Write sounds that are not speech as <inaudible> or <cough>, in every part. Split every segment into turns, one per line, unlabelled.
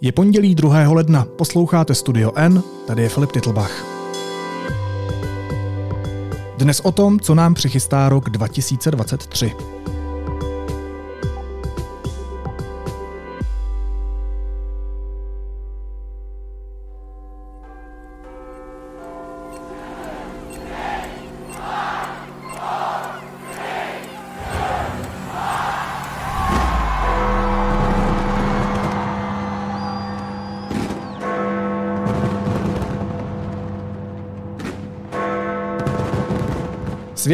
Je pondělí 2. ledna, posloucháte Studio N, tady je Filip Titlbach. Dnes o tom, co nám přichystá rok 2023.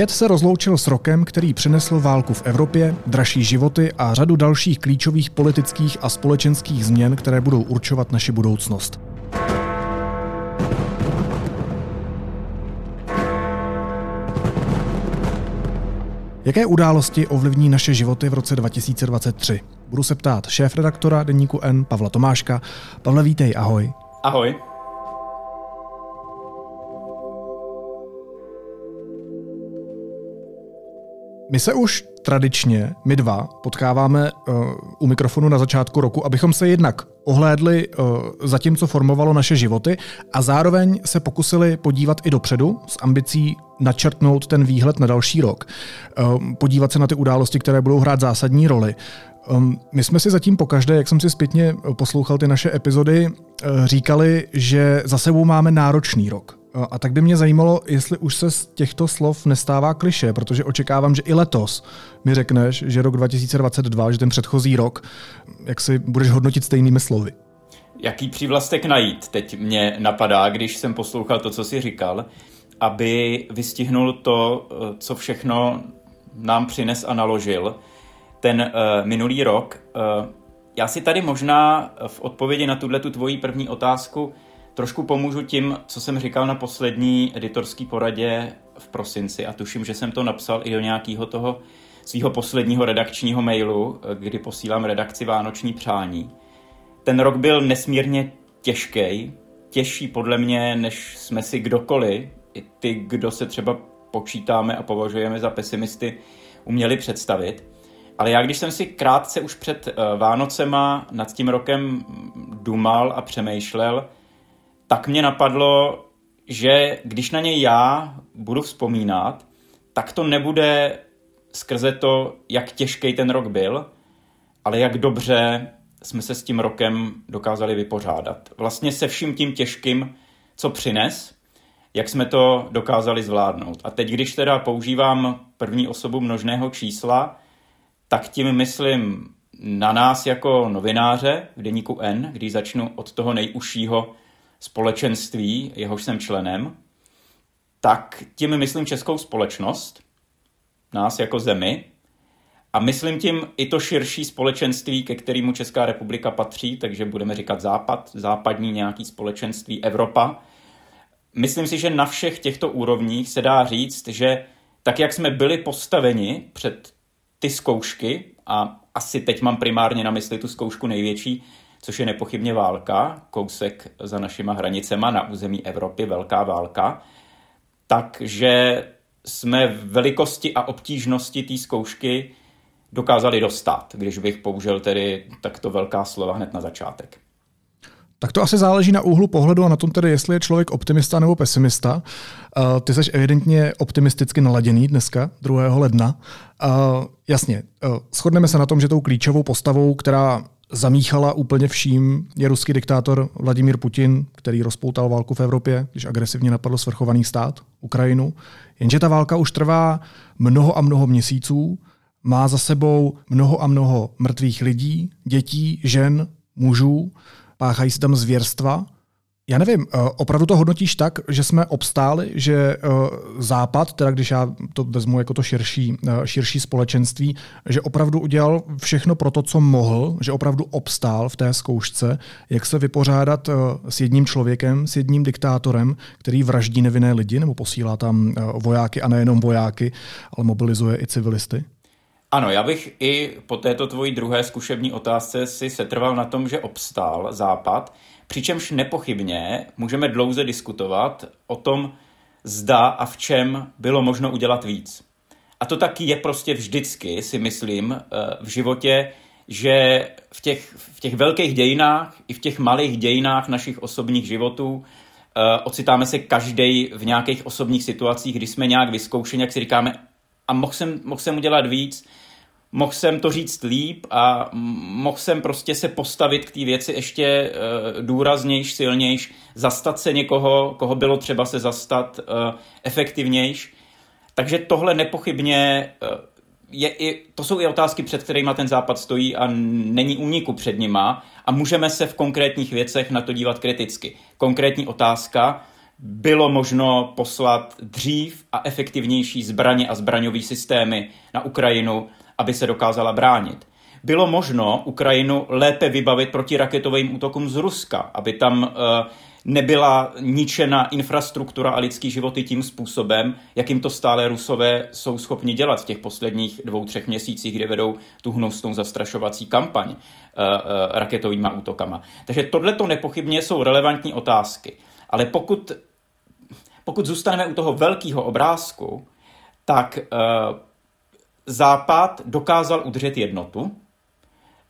Svět se rozloučil s rokem, který přinesl válku v Evropě, dražší životy a řadu dalších klíčových politických a společenských změn, které budou určovat naši budoucnost. Jaké události ovlivní naše životy v roce 2023? Budu se ptát šéf-redaktora deníku N Pavla Tomáška. Pavle, vítej, ahoj.
Ahoj.
My se už tradičně, my dva, potkáváme uh, u mikrofonu na začátku roku, abychom se jednak ohlédli uh, za tím, co formovalo naše životy a zároveň se pokusili podívat i dopředu s ambicí načrtnout ten výhled na další rok. Uh, podívat se na ty události, které budou hrát zásadní roli. Um, my jsme si zatím pokaždé, jak jsem si zpětně poslouchal ty naše epizody, uh, říkali, že za sebou máme náročný rok. A tak by mě zajímalo, jestli už se z těchto slov nestává kliše, protože očekávám, že i letos mi řekneš, že rok 2022, že ten předchozí rok, jak si budeš hodnotit stejnými slovy.
Jaký přívlastek najít, teď mě napadá, když jsem poslouchal to, co jsi říkal, aby vystihnul to, co všechno nám přines a naložil ten uh, minulý rok. Uh, já si tady možná v odpovědi na tuhle tu tvoji první otázku trošku pomůžu tím, co jsem říkal na poslední editorský poradě v prosinci a tuším, že jsem to napsal i do nějakého toho svého posledního redakčního mailu, kdy posílám redakci Vánoční přání. Ten rok byl nesmírně těžký, těžší podle mě, než jsme si kdokoliv, i ty, kdo se třeba počítáme a považujeme za pesimisty, uměli představit. Ale já, když jsem si krátce už před eh, Vánocema nad tím rokem dumal a přemýšlel, tak mě napadlo, že když na něj já budu vzpomínat, tak to nebude skrze to, jak těžký ten rok byl, ale jak dobře jsme se s tím rokem dokázali vypořádat. Vlastně se vším tím těžkým, co přines, jak jsme to dokázali zvládnout. A teď, když teda používám první osobu množného čísla, tak tím myslím na nás jako novináře v deníku N, když začnu od toho nejužšího společenství, jehož jsem členem, tak tím myslím českou společnost, nás jako zemi, a myslím tím i to širší společenství, ke kterému Česká republika patří, takže budeme říkat západ, západní nějaký společenství, Evropa. Myslím si, že na všech těchto úrovních se dá říct, že tak, jak jsme byli postaveni před ty zkoušky, a asi teď mám primárně na mysli tu zkoušku největší, což je nepochybně válka, kousek za našima hranicema na území Evropy, velká válka, takže jsme velikosti a obtížnosti té zkoušky dokázali dostat, když bych použil tedy takto velká slova hned na začátek.
Tak to asi záleží na úhlu pohledu a na tom tedy, jestli je člověk optimista nebo pesimista. Uh, ty jsi evidentně optimisticky naladěný dneska, 2. ledna. Uh, jasně, uh, shodneme se na tom, že tou klíčovou postavou, která zamíchala úplně vším, je ruský diktátor Vladimír Putin, který rozpoutal válku v Evropě, když agresivně napadl svrchovaný stát, Ukrajinu. Jenže ta válka už trvá mnoho a mnoho měsíců, má za sebou mnoho a mnoho mrtvých lidí, dětí, žen, mužů, páchají se tam zvěrstva já nevím, eh, opravdu to hodnotíš tak, že jsme obstáli, že eh, Západ, teda když já to vezmu jako to širší, eh, širší společenství, že opravdu udělal všechno pro to, co mohl, že opravdu obstál v té zkoušce, jak se vypořádat s jedním člověkem, s jedním diktátorem, který vraždí nevinné lidi nebo posílá tam vojáky a nejenom vojáky, ale mobilizuje i civilisty?
Ano, já bych i po této tvojí druhé zkušební otázce si setrval na tom, že obstál Západ, Přičemž nepochybně můžeme dlouze diskutovat o tom, zda a v čem bylo možno udělat víc. A to taky je prostě vždycky, si myslím, eh, v životě že v těch, v těch velkých dějinách i v těch malých dějinách našich osobních životů uh, ocitáme se každý v nějakých osobních situacích, kdy jsme nějak vyzkoušeni, jak si říkáme, a mohl jsem, mohl jsem udělat víc, mohl jsem to říct líp a mohl jsem prostě se postavit k té věci ještě uh, důraznějš, silnějš, zastat se někoho, koho bylo třeba se zastat uh, efektivnějš. Takže tohle nepochybně uh, je i, to jsou i otázky, před kterými ten západ stojí a není úniku před nima a můžeme se v konkrétních věcech na to dívat kriticky. Konkrétní otázka, bylo možno poslat dřív a efektivnější zbraně a zbraňové systémy na Ukrajinu, aby se dokázala bránit. Bylo možno Ukrajinu lépe vybavit proti raketovým útokům z Ruska, aby tam uh, nebyla ničena infrastruktura a lidský životy tím způsobem, jakým to stále Rusové jsou schopni dělat v těch posledních dvou, třech měsících, kde vedou tu hnusnou zastrašovací kampaň uh, uh, raketovými útokama. Takže tohle to nepochybně jsou relevantní otázky. Ale pokud, pokud zůstaneme u toho velkého obrázku, tak Západ dokázal udržet jednotu,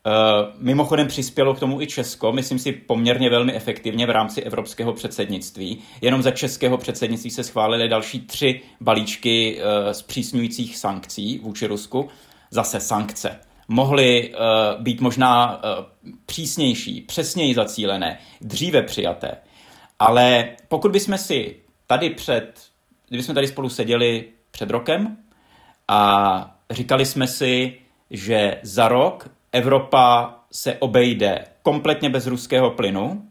Eh, mimochodem přispělo k tomu i Česko, myslím si poměrně velmi efektivně v rámci evropského předsednictví. Jenom za českého předsednictví se schválily další tři balíčky uh, zpřísňujících sankcí vůči Rusku. Zase sankce. Mohly uh, být možná přísnější, přesněji zacílené, dříve přijaté. Ale pokud bychom si tady před, kdybychom tady spolu seděli před rokem a říkali jsme si, že za rok Evropa se obejde kompletně bez ruského plynu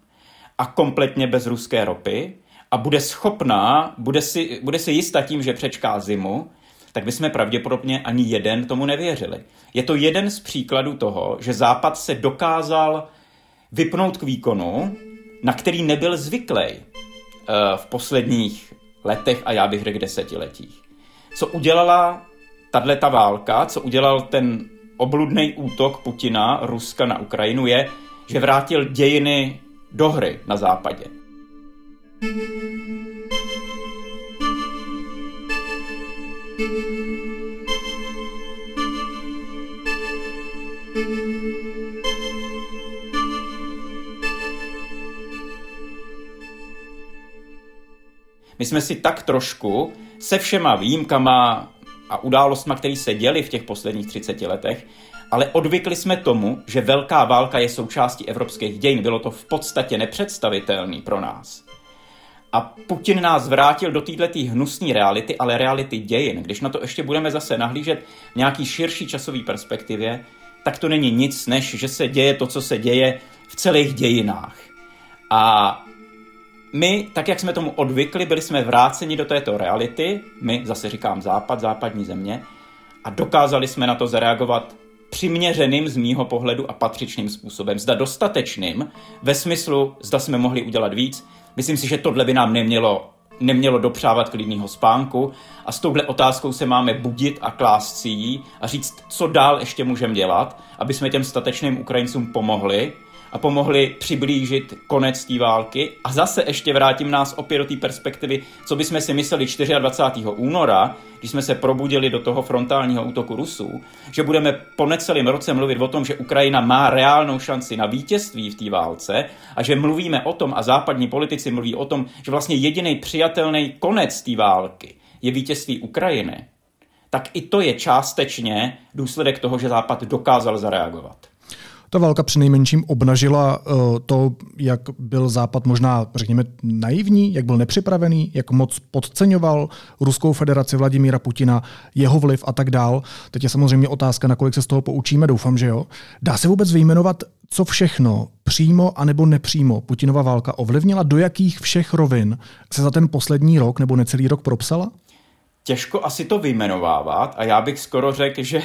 a kompletně bez ruské ropy a bude schopná, bude si, bude si jistá tím, že přečká zimu, tak bychom pravděpodobně ani jeden tomu nevěřili. Je to jeden z příkladů toho, že Západ se dokázal vypnout k výkonu, na který nebyl zvyklý uh, v posledních letech a já bych řekl desetiletích. Co udělala tato válka, co udělal ten obludný útok Putina, Ruska na Ukrajinu je, že vrátil dějiny do hry na západě. My jsme si tak trošku se všema výjimkama a událostma, které se děly v těch posledních 30 letech, ale odvykli jsme tomu, že velká válka je součástí evropských dějin. Bylo to v podstatě nepředstavitelný pro nás. A Putin nás vrátil do této hnusné reality, ale reality dějin. Když na to ještě budeme zase nahlížet v nějaký širší časové perspektivě, tak to není nic, než že se děje to, co se děje v celých dějinách. A my, tak jak jsme tomu odvykli, byli jsme vráceni do této reality, my zase říkám západ, západní země, a dokázali jsme na to zareagovat přiměřeným z mýho pohledu a patřičným způsobem. Zda dostatečným, ve smyslu, zda jsme mohli udělat víc. Myslím si, že tohle by nám nemělo, nemělo dopřávat klidného spánku a s touhle otázkou se máme budit a klást si jí a říct, co dál ještě můžeme dělat, aby jsme těm statečným Ukrajincům pomohli a pomohli přiblížit konec té války. A zase ještě vrátím nás opět do té perspektivy, co bychom si mysleli 24. února, když jsme se probudili do toho frontálního útoku Rusů, že budeme po necelém roce mluvit o tom, že Ukrajina má reálnou šanci na vítězství v té válce a že mluvíme o tom a západní politici mluví o tom, že vlastně jediný přijatelný konec té války je vítězství Ukrajiny, tak i to je částečně důsledek toho, že Západ dokázal zareagovat.
Ta válka přinejmenším obnažila uh, to, jak byl Západ možná, řekněme, naivní, jak byl nepřipravený, jak moc podceňoval Ruskou federaci Vladimíra Putina, jeho vliv a tak dál. Teď je samozřejmě otázka, nakolik se z toho poučíme, doufám, že jo. Dá se vůbec vyjmenovat, co všechno přímo anebo nepřímo Putinova válka ovlivnila, do jakých všech rovin se za ten poslední rok nebo necelý rok propsala?
Těžko asi to vyjmenovávat a já bych skoro řekl, že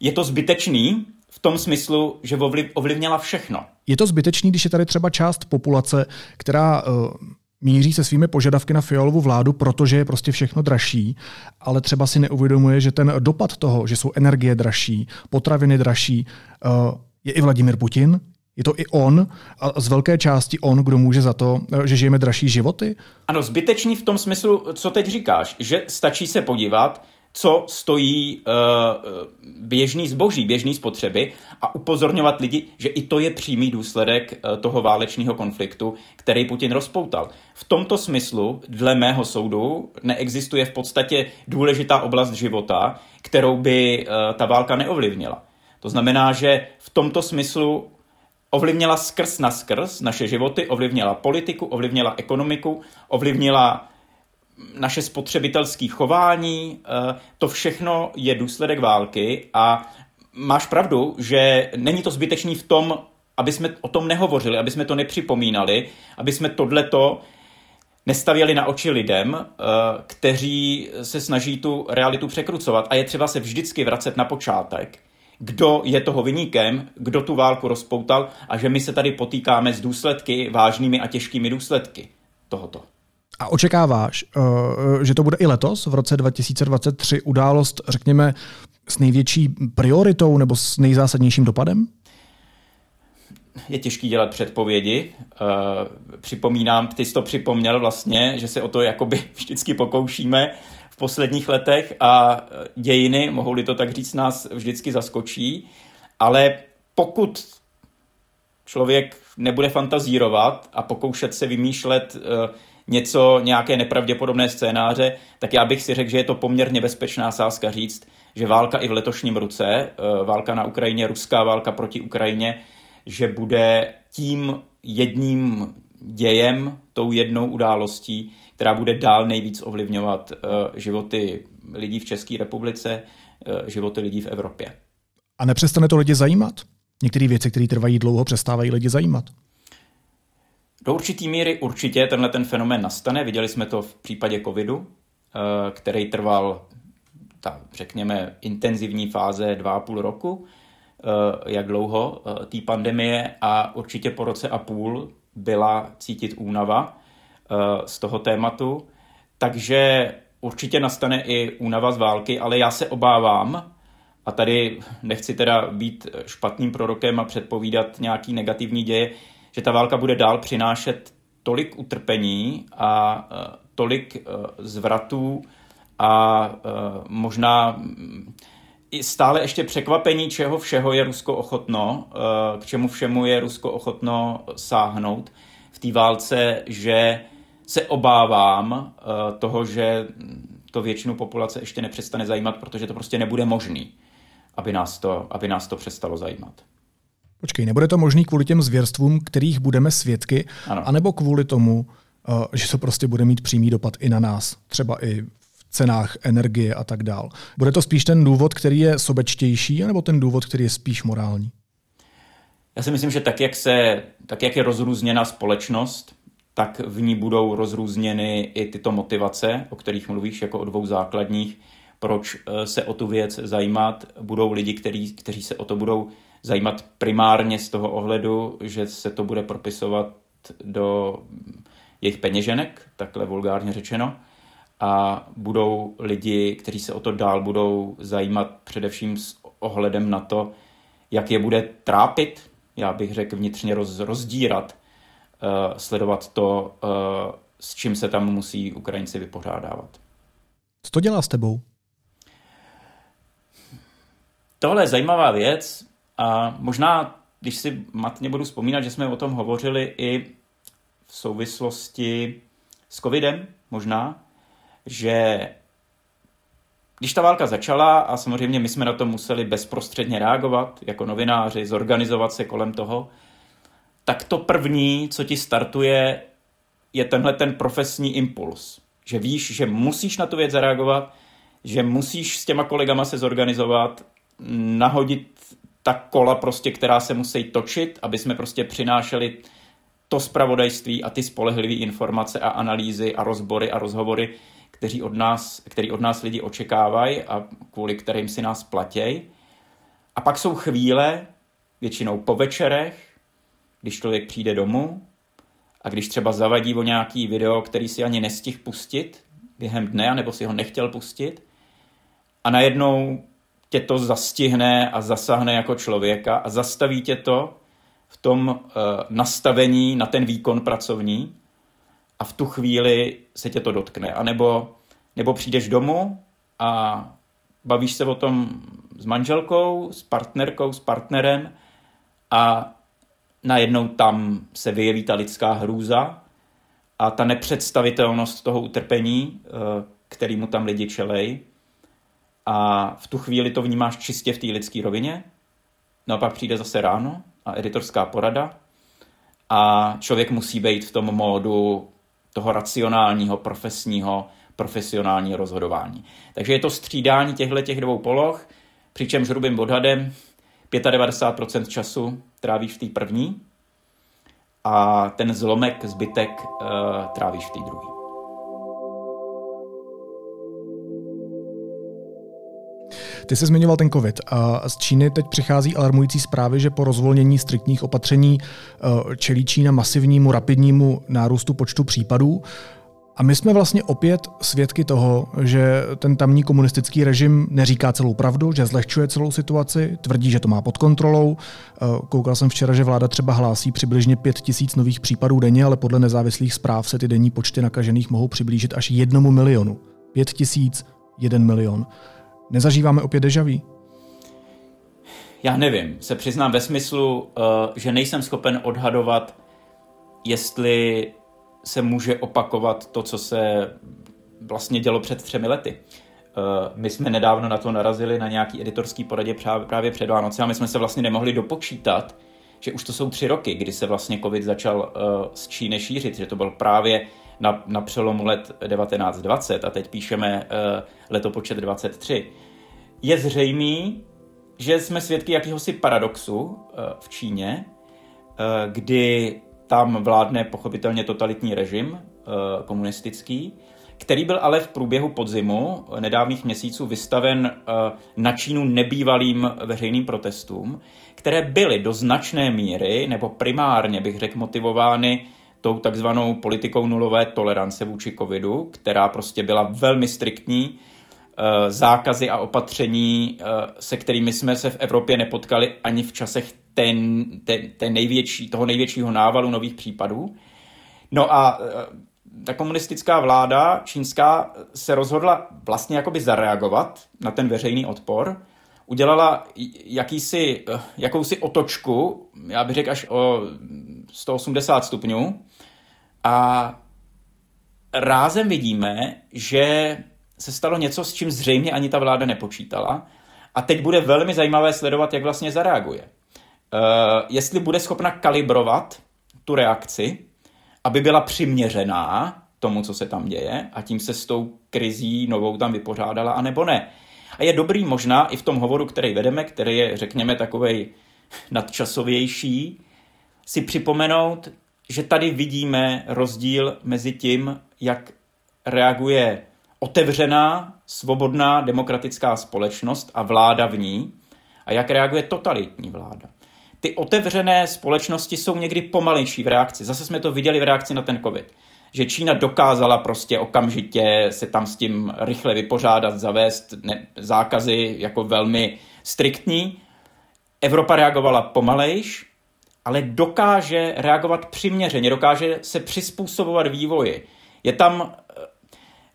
je to zbytečný, v tom smyslu, že ovlivnila všechno.
Je to zbytečný, když je tady třeba část populace, která uh, míří se svými požadavky na fialovou vládu, protože je prostě všechno dražší, ale třeba si neuvědomuje, že ten dopad toho, že jsou energie dražší, potraviny dražší, uh, je i Vladimir Putin, je to i on a z velké části on, kdo může za to, že žijeme dražší životy?
Ano, zbytečný v tom smyslu, co teď říkáš, že stačí se podívat co stojí uh, běžný zboží, běžný spotřeby a upozorňovat lidi, že i to je přímý důsledek uh, toho válečného konfliktu, který Putin rozpoutal. V tomto smyslu, dle mého soudu, neexistuje v podstatě důležitá oblast života, kterou by uh, ta válka neovlivnila. To znamená, že v tomto smyslu ovlivnila skrz na skrz naše životy, ovlivnila politiku, ovlivnila ekonomiku, ovlivnila naše spotřebitelské chování, eh, to všechno je důsledek války a máš pravdu, že není to zbytečný v tom, aby jsme o tom nehovořili, aby jsme to nepřipomínali, aby jsme tohleto nestavěli na oči lidem, eh, kteří se snaží tu realitu překrucovat. A je třeba se vždycky vracet na počátek, kdo je toho vyníkem, kdo tu válku rozpoutal a že my se tady potýkáme s důsledky, vážnými a těžkými důsledky tohoto.
A očekáváš, eh, že to bude i letos, v roce 2023, událost, řekněme, s největší prioritou nebo s nejzásadnějším dopadem?
Je těžký dělat předpovědi. Eh, připomínám, ty jsi to připomněl vlastně, že se o to jakoby <laughs> vždycky pokoušíme v posledních letech a dějiny, mohou-li to tak říct, nás vždycky zaskočí. Ale pokud člověk nebude fantazírovat a pokoušet se vymýšlet něco, nějaké nepravděpodobné scénáře, tak já bych si řekl, že je to poměrně bezpečná sázka říct, že válka i v letošním roce, eh, válka na Ukrajině, ruská válka proti Ukrajině, že bude tím jedním dějem, tou jednou událostí, která bude dál nejvíc ovlivňovat eh, životy lidí v České republice, eh, životy lidí v Evropě.
A nepřestane to lidi zajímat? Některé věci, které trvají dlouho, přestávají lidi zajímat.
Do určitý míry určitě tenhle ten fenomén nastane. Viděli jsme to v případě covidu, eh, který trval ta, řekněme, intenzivní fáze dva a půl roku, eh, jak dlouho eh, té pandemie a určitě po roce a půl byla cítit únava z toho tématu. Takže určitě nastane i únava z války, ale já se obávám, a tady nechci teda být špatným prorokem a předpovídat nějaký negativní děje, že ta válka bude dál přinášet tolik utrpení a e, tolik e, zvratů a e, možná mm, stále ještě překvapení, čeho všeho je Rusko ochotno, k čemu všemu je Rusko ochotno sáhnout v té válce, že se obávám toho, že to většinu populace ještě nepřestane zajímat, protože to prostě nebude možný, aby nás to, aby nás to přestalo zajímat.
Počkej, nebude to možný kvůli těm zvěrstvům, kterých budeme svědky, ano. anebo kvůli tomu, uh, že to prostě bude mít přímý dopad i na nás, třeba i v cenách energie a tak dál. Bude to spíš ten důvod, který je sobečtější, anebo ten důvod, který je spíš morální?
Já si myslím, že tak, jak, se, tak, jak je rozrůzněna společnost, tak v ní budou rozrůzněny i tyto motivace, o kterých mluvíš jako o dvou základních, proč eh, se o tu věc zajímat. Budou lidi, který, kteří se o to budou zajímat primárně z toho ohledu, že se to bude propisovat do jejich peněženek, takhle vulgárně řečeno, a budou lidi, kteří se o to dál budou zajímat především s ohledem na to, jak je bude trápit, já bych řekl vnitřně roz, rozdírat, uh, sledovat to, uh, s čím se tam musí Ukrajinci vypořádávat.
Co to dělá s tebou?
Tohle je zajímavá věc. A možná, když si matně budu vzpomínat, že jsme o tom hovořili i v souvislosti s covidem, možná, že když ta válka začala a samozřejmě my jsme na to museli bezprostředně reagovat jako novináři, zorganizovat se kolem toho, tak to první, co ti startuje, je tenhle ten profesní impuls. Že víš, že musíš na tu věc zareagovat, že musíš s těma kolegama se zorganizovat, nahodit ta kola prostě, která se musí točit, aby jsme prostě přinášeli to spravodajství a ty spolehlivé informace a analýzy a rozbory a rozhovory, kteří od nás, který od nás lidi očekávají a kvůli kterým si nás platějí. A pak jsou chvíle, většinou po večerech, když člověk přijde domů a když třeba zavadí o nějaký video, který si ani nestih pustit během dne, nebo si ho nechtěl pustit, a najednou tě to zastihne a zasahne jako člověka a zastaví tě to v tom uh, nastavení na ten výkon pracovní a v tu chvíli se tě to dotkne. A nebo, nebo přijdeš domů a bavíš se o tom s manželkou, s partnerkou, s partnerem a najednou tam se vyjeví ta lidská hrůza a ta nepředstavitelnost toho utrpení, eh, kterýmu tam lidi čelej. A v tu chvíli to vnímáš čistě v té lidské rovině. No a pak přijde zase ráno a editorská porada a člověk musí být v tom módu toho racionálního, profesního, profesionálního rozhodování. Takže je to střídání těchto těch dvou poloh, přičemž hrubým odhadem 95% času trávíš v té první a ten zlomek, zbytek uh, trávíš v té druhé.
Ty jsi zmiňoval ten COVID a z Číny teď přichází alarmující zprávy, že po rozvolnění striktních opatření eh, čelí Čína masivnímu, rapidnímu nárůstu počtu případů. A my jsme vlastně opět svědky toho, že ten tamní komunistický režim neříká celou pravdu, že zlehčuje celou situaci, tvrdí, že to má pod kontrolou. Eh, koukal jsem včera, že vláda třeba hlásí přibližně 5 tisíc nových případů denně, ale podle nezávislých zpráv se ty denní počty nakažených mohou přiblížit až jednomu milionu. 5 tisíc, jeden milion. Nezažíváme opět dejaví?
Já nevím, se přiznám ve smyslu, eh, že nejsem schopen odhadovat, jestli se může opakovat to, co se vlastně dělo před třemi lety. Eh, my jsme nedávno na to narazili na nějaký editorský poradě právě před Vánoce a my jsme se vlastně nemohli dopočítat, že už to jsou tři roky, kdy se vlastně covid začal z Číny šířit, že to byl právě na, na přelomu let 1920 a teď píšeme uh, letopočet 23, je zřejmý, že jsme svědky jakéhosi paradoxu uh, v Číně, uh, kdy tam vládne pochopitelně totalitní režim komunistický, který byl ale v průběhu podzimu nedávných měsíců vystaven na Čínu nebývalým veřejným protestům, které byly do značné míry, nebo primárně bych řekl, motivovány tou takzvanou politikou nulové tolerance vůči covidu, která prostě byla velmi striktní, eh, zákazy a opatření, eh, se kterými jsme se v Evropě nepotkali ani v časech ten, ten, ten největší, toho největšího návalu nových případů. No a eh, ta komunistická vláda čínská se rozhodla vlastně jakoby zareagovat na ten veřejný odpor, udělala jakýsi, jakousi otočku, já bych řekl až o 180 stupňů, a rázem vidíme, že se stalo něco, s čím zřejmě ani ta vláda nepočítala. A teď bude velmi zajímavé sledovat, jak vlastně zareaguje. Uh, jestli bude schopna kalibrovat tu reakci, aby byla přiměřená tomu, co se tam děje, a tím se s tou krizí novou tam vypořádala, anebo ne. A je dobrý možná i v tom hovoru, který vedeme, který je, řekněme, takovej nadčasovější, si připomenout, že tady vidíme rozdíl mezi tím, jak reaguje otevřená, svobodná demokratická společnost a vláda v ní a jak reaguje totalitní vláda. Ty otevřené společnosti jsou někdy pomalejší v reakci. Zase jsme to viděli v reakci na ten COVID. Že Čína dokázala prostě okamžitě se tam s tím rychle vypořádat, zavést ne, zákazy jako velmi striktní. Evropa reagovala pomalejš ale dokáže reagovat přiměřeně, dokáže se přizpůsobovat vývoji. Je tam eh,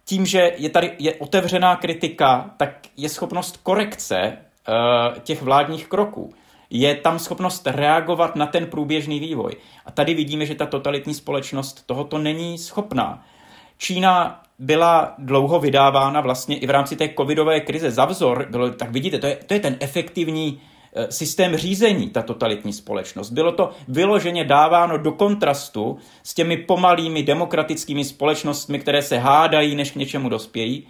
tím, že je tady je otevřená kritika, tak je schopnost korekce uh, těch vládních kroků. Je tam schopnost reagovat na ten průběžný vývoj. A tady vidíme, že ta totalitní společnost tohoto není schopná. Čína byla dlouho vydávána vlastně i v rámci té covidové krize za vzor. Bylo, tak vidíte, to je, to je ten efektivní systém řízení, ta totalitní společnost. Bylo to vyloženě dáváno do kontrastu s těmi pomalými demokratickými společnostmi, které se hádají, než k něčemu dospějí.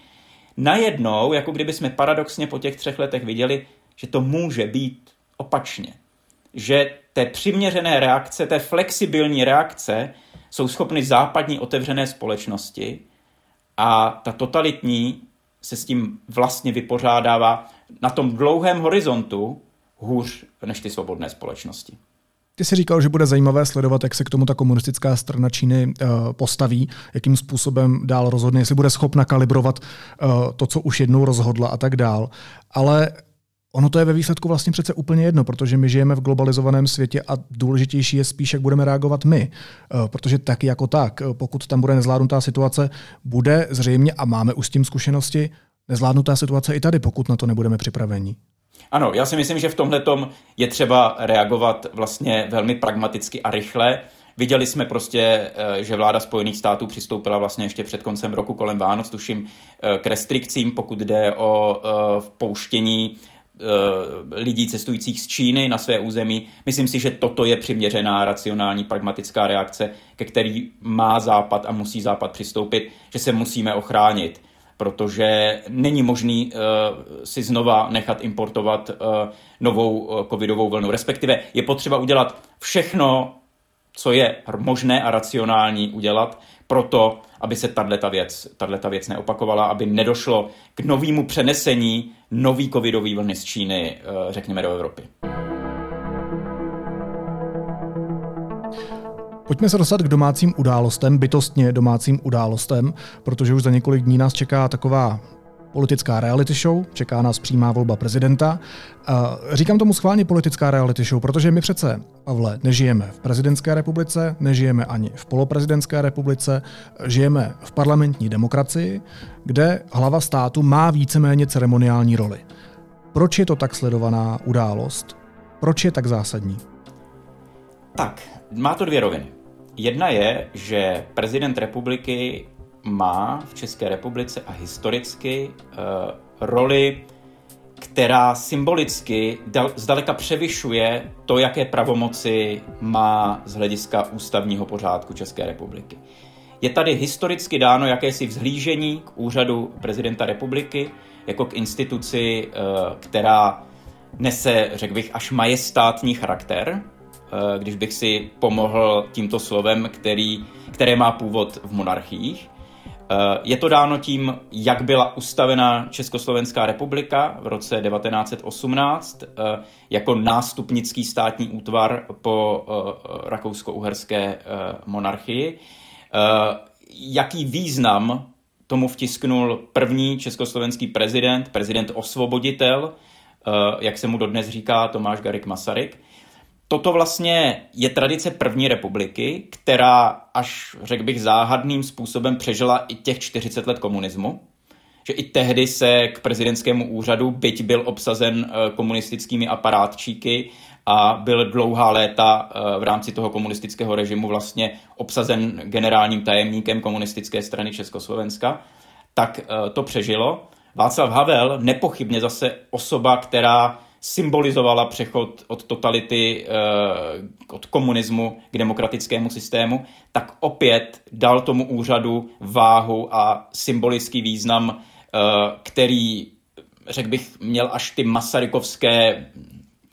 Najednou, jako kdyby jsme paradoxně po těch třech letech viděli, že to může být opačně. Že té přiměřené reakce, té flexibilní reakce jsou schopny západní otevřené společnosti a ta totalitní se s tím vlastně vypořádává na tom dlouhém horizontu, hůř než ty svobodné společnosti.
Ty jsi říkal, že bude zajímavé sledovat, jak se k tomu ta komunistická strana Číny uh, postaví, jakým způsobem dál rozhodne, jestli bude schopna kalibrovat uh, to, co už jednou rozhodla a tak dál. Ale ono to je ve výsledku vlastně přece úplně jedno, protože my žijeme v globalizovaném světě a důležitější je spíš, jak budeme reagovat my. Uh, protože taky jako tak, pokud tam bude nezvládnutá situace, bude zřejmě, a máme už s tím zkušenosti, nezvládnutá situace i tady, pokud na to nebudeme připraveni.
Ano, já si myslím, že v tomhle je třeba reagovat vlastně velmi pragmaticky a rychle. Viděli jsme prostě, eh, že vláda Spojených států přistoupila vlastně ještě před koncem roku kolem Vánoc, tuším, eh, k restrikcím, pokud jde o eh, pouštění lidí cestujících z Číny na své území. Myslím si, že toto je přiměřená, racionální, pragmatická reakce, ke který má Západ a musí Západ přistoupit, že se musíme ochránit protože není možný uh, si znova nechat importovat uh, novou uh, covidovou vlnu. Respektive je potřeba udělat všechno, co je možné a racionální udělat, proto, aby se tato věc, tato věc neopakovala, aby nedošlo k novému přenesení nový covidový vlny z Číny, řekněme, do Evropy.
Pojďme se dostat k domácím událostem, bytostně domácím událostem, protože už za několik dní nás čeká taková politická reality show, čeká nás přímá volba prezidenta. Říkám tomu schválně politická reality show, protože my přece, Pavle, nežijeme v prezidentské republice, nežijeme ani v poloprezidentské republice, žijeme v parlamentní demokracii, kde hlava státu má víceméně ceremoniální roli. Proč je to tak sledovaná událost? Proč je tak zásadní?
Tak, má to dvě roviny. Jedna je, že prezident republiky má v České republice a historicky uh, roli, která symbolicky dal, zdaleka převyšuje to, jaké pravomoci má z hlediska ústavního pořádku České republiky. Je tady historicky dáno jakési vzhlížení k úřadu prezidenta republiky jako k instituci, uh, která nese, řekl bych, až majestátní charakter, Eh, když bych si pomohl tímto slovem, který, které má původ v monarchiích. Eh, je to dáno tím, jak byla ustavena Československá republika v roce 1918 eh, jako nástupnický státní útvar po rakousko-uherské monarchii. Jaký význam tomu vtisknul první československý prezident, prezident osvoboditel, jak se mu dodnes říká Tomáš Garik Masaryk toto vlastně je tradice první republiky, která až, řekl bych, záhadným způsobem přežila i těch 40 let komunismu. Že i tehdy se k prezidentskému úřadu, byť byl obsazen eh, komunistickými aparátčíky a byl dlouhá léta eh, v rámci toho komunistického režimu vlastně obsazen generálním tajemníkem komunistické strany Československa, tak eh, to přežilo. Václav Havel, nepochybně zase osoba, která symbolizovala přechod od totality, eh, od komunismu k demokratickému systému, tak opět dal tomu úřadu váhu a symbolický význam, eh, který, řekl bych, měl až ty masarykovské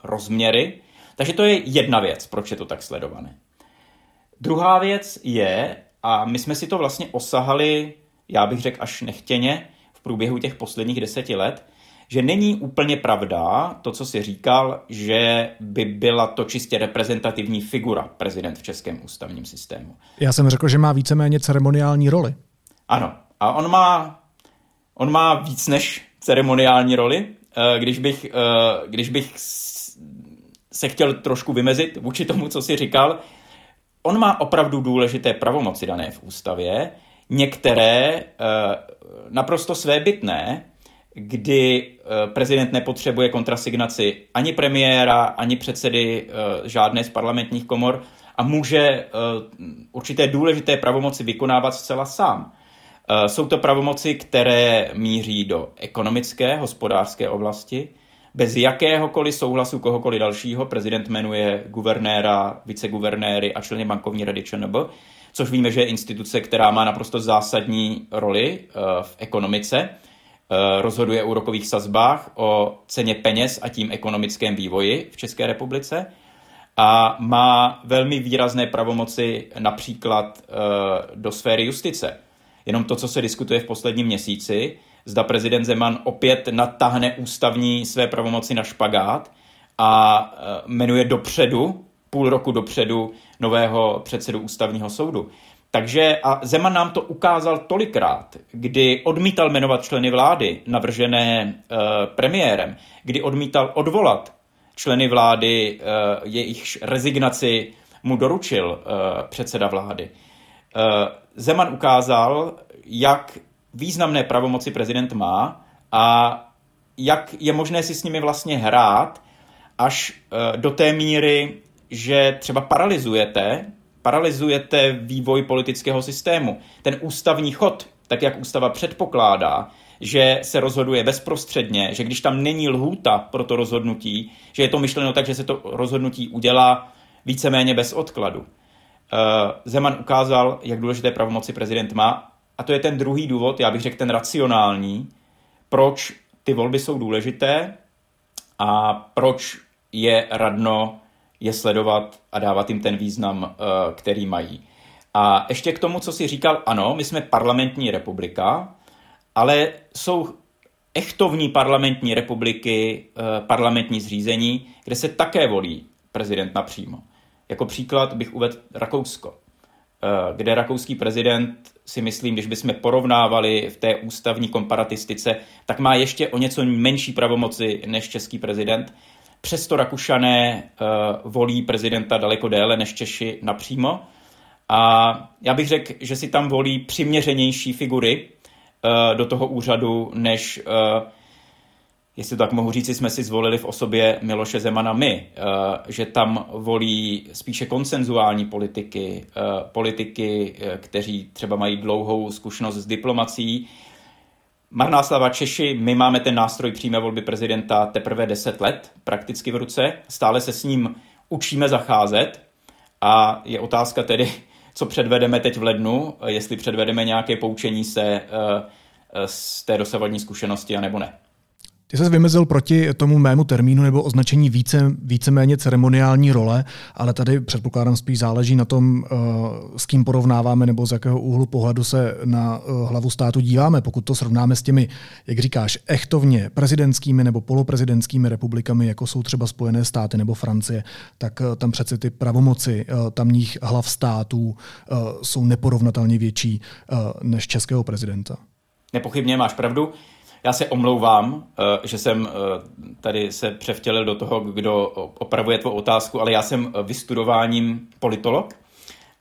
rozměry. Takže to je jedna věc, proč je to tak sledované. Druhá věc je, a my jsme si to vlastně osahali, já bych řekl až nechtěně, v průběhu těch posledních deseti let, že není úplně pravda to, co si říkal, že by byla to čistě reprezentativní figura prezident v českém ústavním systému.
Já jsem řekl, že má víceméně ceremoniální roli.
Ano. A on má, on má víc než ceremoniální roli. Eh, když bych, eh, když bych se chtěl trošku vymezit vůči tomu, co si říkal, on má opravdu důležité pravomoci dané v ústavě, některé eh, naprosto svébytné, kdy eh, prezident nepotřebuje kontrasignaci ani premiéra, ani předsedy eh, žádné z parlamentních komor a může eh, určité důležité pravomoci vykonávat zcela sám. Jsou to pravomoci, které míří do ekonomické, hospodářské oblasti. Bez jakéhokoliv souhlasu kohokoliv dalšího prezident jmenuje guvernéra, viceguvernéry a členy bankovní rady ČNB, což víme, že je instituce, která má naprosto zásadní roli v ekonomice. Eh, rozhoduje o úrokových sazbách, o ceně peněz a tím ekonomickém vývoji v České republice a má velmi výrazné pravomoci například eh, do sféry justice. Jenom to, co se diskutuje v posledním měsíci, zda prezident Zeman opět natáhne ústavní své pravomoci na špagát a eh, jmenuje dopředu, půl roku dopředu, nového předsedu ústavního soudu. Takže a Zeman nám to ukázal tolikrát, kdy odmítal jmenovat členy vlády navržené e, premiérem, kdy odmítal odvolat členy vlády, e, jejichž rezignaci mu doručil e, předseda vlády. E, Zeman ukázal, jak významné pravomoci prezident má a jak je možné si s nimi vlastně hrát až eh, do té míry, že třeba paralizujete, paralizujete vývoj politického systému. Ten ústavní chod, tak jak ústava předpokládá, že se rozhoduje bezprostředně, že když tam není lhůta pro to rozhodnutí, že je to myšleno tak, že se to rozhodnutí udělá víceméně bez odkladu. Eh, Zeman ukázal, jak důležité pravomoci prezident má a to je ten druhý důvod, já bych řekl ten racionální, proč ty volby jsou důležité a proč je radno je sledovat a dávat jim ten význam, eh, který mají. A ještě k tomu, co si říkal, ano, my jsme parlamentní republika, ale jsou echtovní parlamentní republiky, eh, parlamentní zřízení, kde se také volí prezident napřímo. Jako příklad bych uvedl Rakousko, eh, kde rakouský prezident si myslím, když bychom porovnávali v té ústavní komparatistice, tak má ještě o něco menší pravomoci než český prezident. Přesto Rakušané uh, volí prezidenta daleko déle než Češi napřímo. A já bych řekl, že si tam volí přiměřenější figury uh, do toho úřadu, než uh, jestli to tak mohu říct, jsme si zvolili v osobě Miloše Zemana my, eh, že tam volí spíše konsenzuální politiky, eh, politiky, kteří třeba mají dlouhou zkušenost s diplomací. Marná slava Češi, my máme ten nástroj přímé volby prezidenta teprve 10 let prakticky v ruce, stále se s ním učíme zacházet a je otázka tedy, co předvedeme teď v lednu, jestli předvedeme nějaké poučení se z té dosavadní zkušenosti, anebo ne.
Ty se vymezil proti tomu mému termínu nebo označení více, víceméně ceremoniální role, ale tady předpokládám spíš záleží na tom, eh, s kým porovnáváme nebo z jakého úhlu pohledu se na eh, hlavu státu díváme. Pokud to srovnáme s těmi, jak říkáš, echtovně prezidentskými nebo poloprezidentskými republikami, jako jsou třeba Spojené státy nebo Francie, tak eh, tam přece ty pravomoci tamních hlav států jsou neporovnatelně větší než českého prezidenta.
Nepochybně máš pravdu. Já se omlouvám, eh, že jsem eh, tady se převtělil do toho, kdo opravuje tvou otázku, ale já jsem vystudováním politolog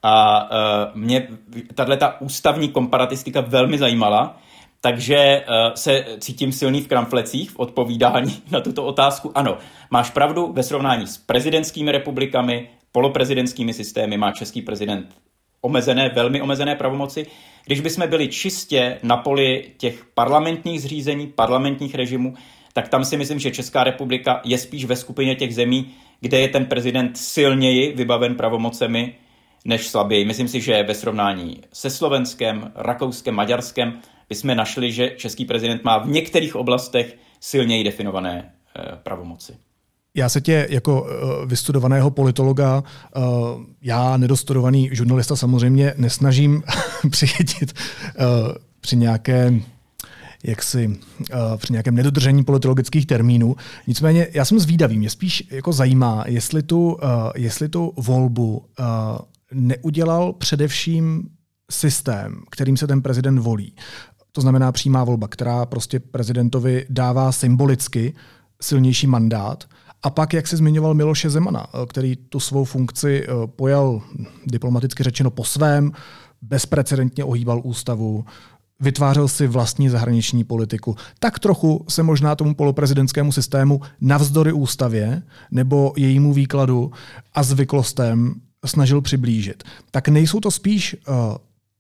a eh, mě tahle ta ústavní komparatistika velmi zajímala, takže se cítím silný v kramflecích v odpovídání <laughs> na tuto otázku. Ano, máš pravdu, ve srovnání s prezidentskými republikami, poloprezidentskými systémy má český prezident omezené, velmi omezené pravomoci. Když bychom byli čistě na poli těch parlamentních zřízení, parlamentních režimů, tak tam si myslím, že Česká republika je spíš ve skupině těch zemí, kde je ten prezident silněji vybaven pravomocemi než slaběji. Myslím si, že ve srovnání se Slovenskem, Rakouskem, Maďarskem bychom našli, že český prezident má v některých oblastech silněji definované eh, pravomoci.
Já se tě jako uh, vystudovaného politologa, uh, já nedostudovaný žurnalista samozřejmě nesnažím <laughs> přichytit uh, při nějaké jaksi uh, při nějakém nedodržení politologických termínů. Nicméně já jsem zvídavý, mě spíš jako zajímá, jestli tu, uh, jestli tu volbu uh, neudělal především systém, kterým se ten prezident volí. To znamená přímá volba, která prostě prezidentovi dává symbolicky silnější mandát a pak, jak se zmiňoval Miloše Zemana, eh, který tu svou funkci eh, pojal diplomaticky řečeno po svém, bezprecedentně ohýbal ústavu, vytvářel si vlastní zahraniční politiku. Tak trochu se možná tomu poloprezidentskému systému navzdory ústavě nebo jejímu výkladu a zvyklostem snažil přiblížit. Tak nejsou to spíš uh,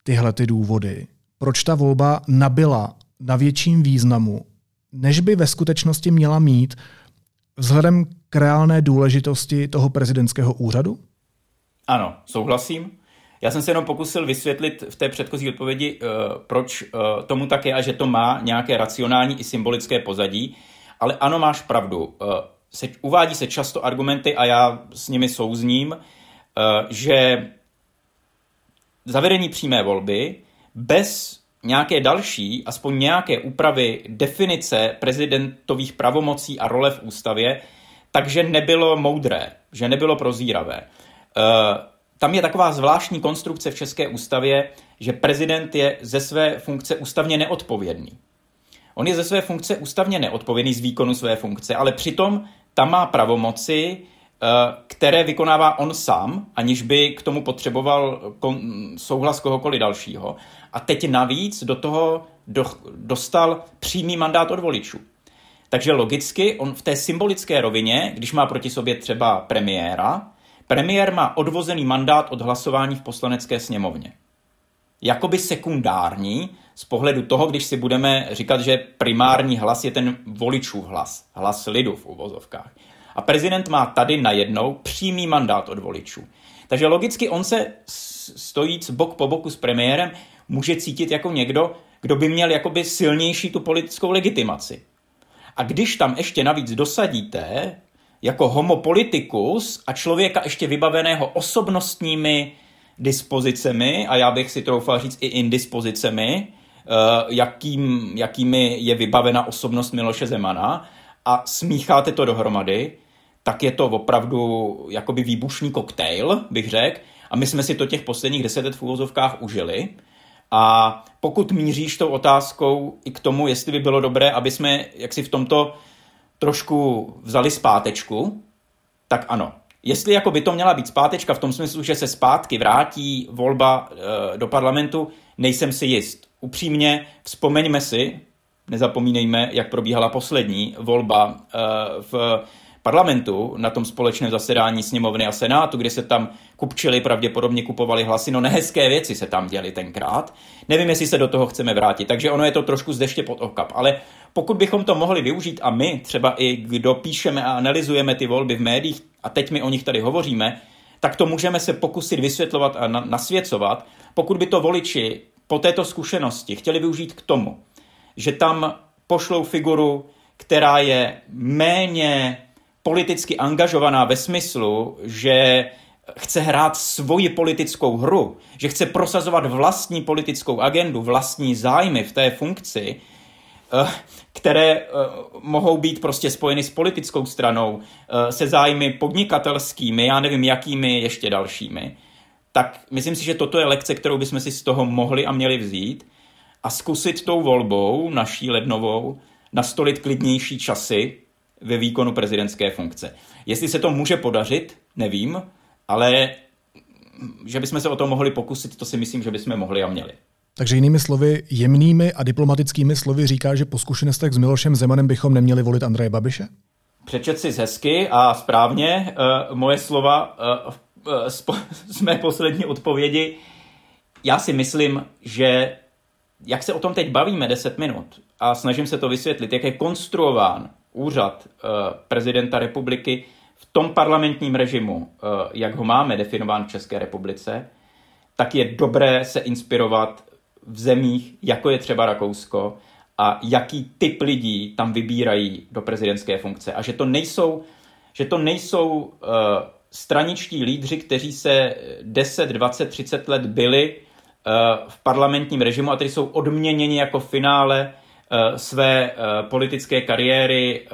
tyhle ty důvody, proč ta volba nabyla na větším významu, než by ve skutečnosti měla mít vzhledem k reálné důležitosti toho prezidentského úřadu?
Ano, souhlasím. Já jsem se jenom pokusil vysvětlit v té předchozí odpovědi, uh, proč uh, tomu tak je a že to má nějaké racionální i symbolické pozadí. Ale ano, máš pravdu. Uh, se, uvádí se často argumenty a já s nimi souzním, že zavedení přímé volby bez nějaké další, aspoň nějaké úpravy definice prezidentových pravomocí a role v ústavě, takže nebylo moudré, že nebylo prozíravé. Uh, tam je taková zvláštní konstrukce v České ústavě, že prezident je ze své funkce ústavně neodpovědný. On je ze své funkce ústavně neodpovědný z výkonu své funkce, ale přitom tam má pravomoci, eh, které vykonává on sám, aniž by k tomu potřeboval souhlas kohokoliv dalšího. A teď navíc do toho do, dostal přímý mandát od voličů. Takže logicky on v té symbolické rovině, když má proti sobě třeba premiéra, premiér má odvozený mandát od hlasování v poslanecké sněmovně. Jakoby sekundární z pohledu toho, když si budeme říkat, že primární hlas je ten voličův hlas, hlas lidu v uvozovkách. A prezident má tady najednou přímý mandát od voličů. Takže logicky on se stojíc bok po boku s premiérem může cítit jako někdo, kdo by měl jakoby silnější tu politickou legitimaci. A když tam ještě navíc dosadíte jako homopolitikus a člověka ještě vybaveného osobnostními dispozicemi, a já bych si troufal říct i indispozicemi, eh, jakým, jakými je vybavena osobnost Miloše Zemana, a smícháte to dohromady, tak je to opravdu jakoby výbušný koktejl, bych řekl. A my jsme si to těch posledních deset let v úvozovkách užili. A pokud míříš tou otázkou i k tomu, jestli by bylo dobré, aby jsme jaksi v tomto trošku vzali zpátečku, tak ano. Jestli jako by to měla být zpátečka v tom smyslu, že se zpátky vrátí volba e, do parlamentu, nejsem si jist. Upřímně vzpomeňme si, nezapomínejme, jak probíhala poslední volba e, v parlamentu na tom společném zasedání sněmovny a senátu, kde se tam kupčili, pravděpodobně kupovali hlasy, no nehezké věci se tam děly tenkrát. Nevím, jestli se do toho chceme vrátit, takže ono je to trošku zdeště pod okap, ale pokud bychom to mohli využít a my, třeba i kdo píšeme a analyzujeme ty volby v médiích, a teď my o nich tady hovoříme, tak to můžeme se pokusit vysvětlovat a nasvěcovat, pokud by to voliči po této zkušenosti chtěli využít k tomu, že tam pošlou figuru, která je méně politicky angažovaná ve smyslu, že chce hrát svoji politickou hru, že chce prosazovat vlastní politickou agendu, vlastní zájmy v té funkci, eh, které eh, mohou být prostě spojeny s politickou stranou, eh, se zájmy podnikatelskými, já nevím jakými ještě dalšími, tak myslím si, že toto je lekce, kterou bychom si z toho mohli a měli vzít a zkusit tou volbou naší lednovou nastolit klidnější časy, ve výkonu prezidentské funkce. Jestli se to může podařit, nevím, ale že bychom se o to mohli pokusit, to si myslím, že bychom mohli a měli.
Takže jinými slovy, jemnými a diplomatickými slovy říká, že po zkušenostech s Milošem Zemanem bychom neměli volit Andreje Babiše?
Přečet si hezky a správně uh, moje slova uh, uh, z, z mé poslední odpovědi. Já si myslím, že jak se o tom teď bavíme 10 minut a snažím se to vysvětlit, jak je konstruován úřad eh, prezidenta republiky v tom parlamentním režimu, eh, jak ho máme definován v České republice, tak je dobré se inspirovat v zemích, jako je třeba Rakousko, a jaký typ lidí tam vybírají do prezidentské funkce. A že to nejsou, že to nejsou uh, straničtí lídři, kteří se 10, 20, 30 let byli v parlamentním režimu a kteří jsou odměněni jako finále Eh, své eh, politické kariéry eh,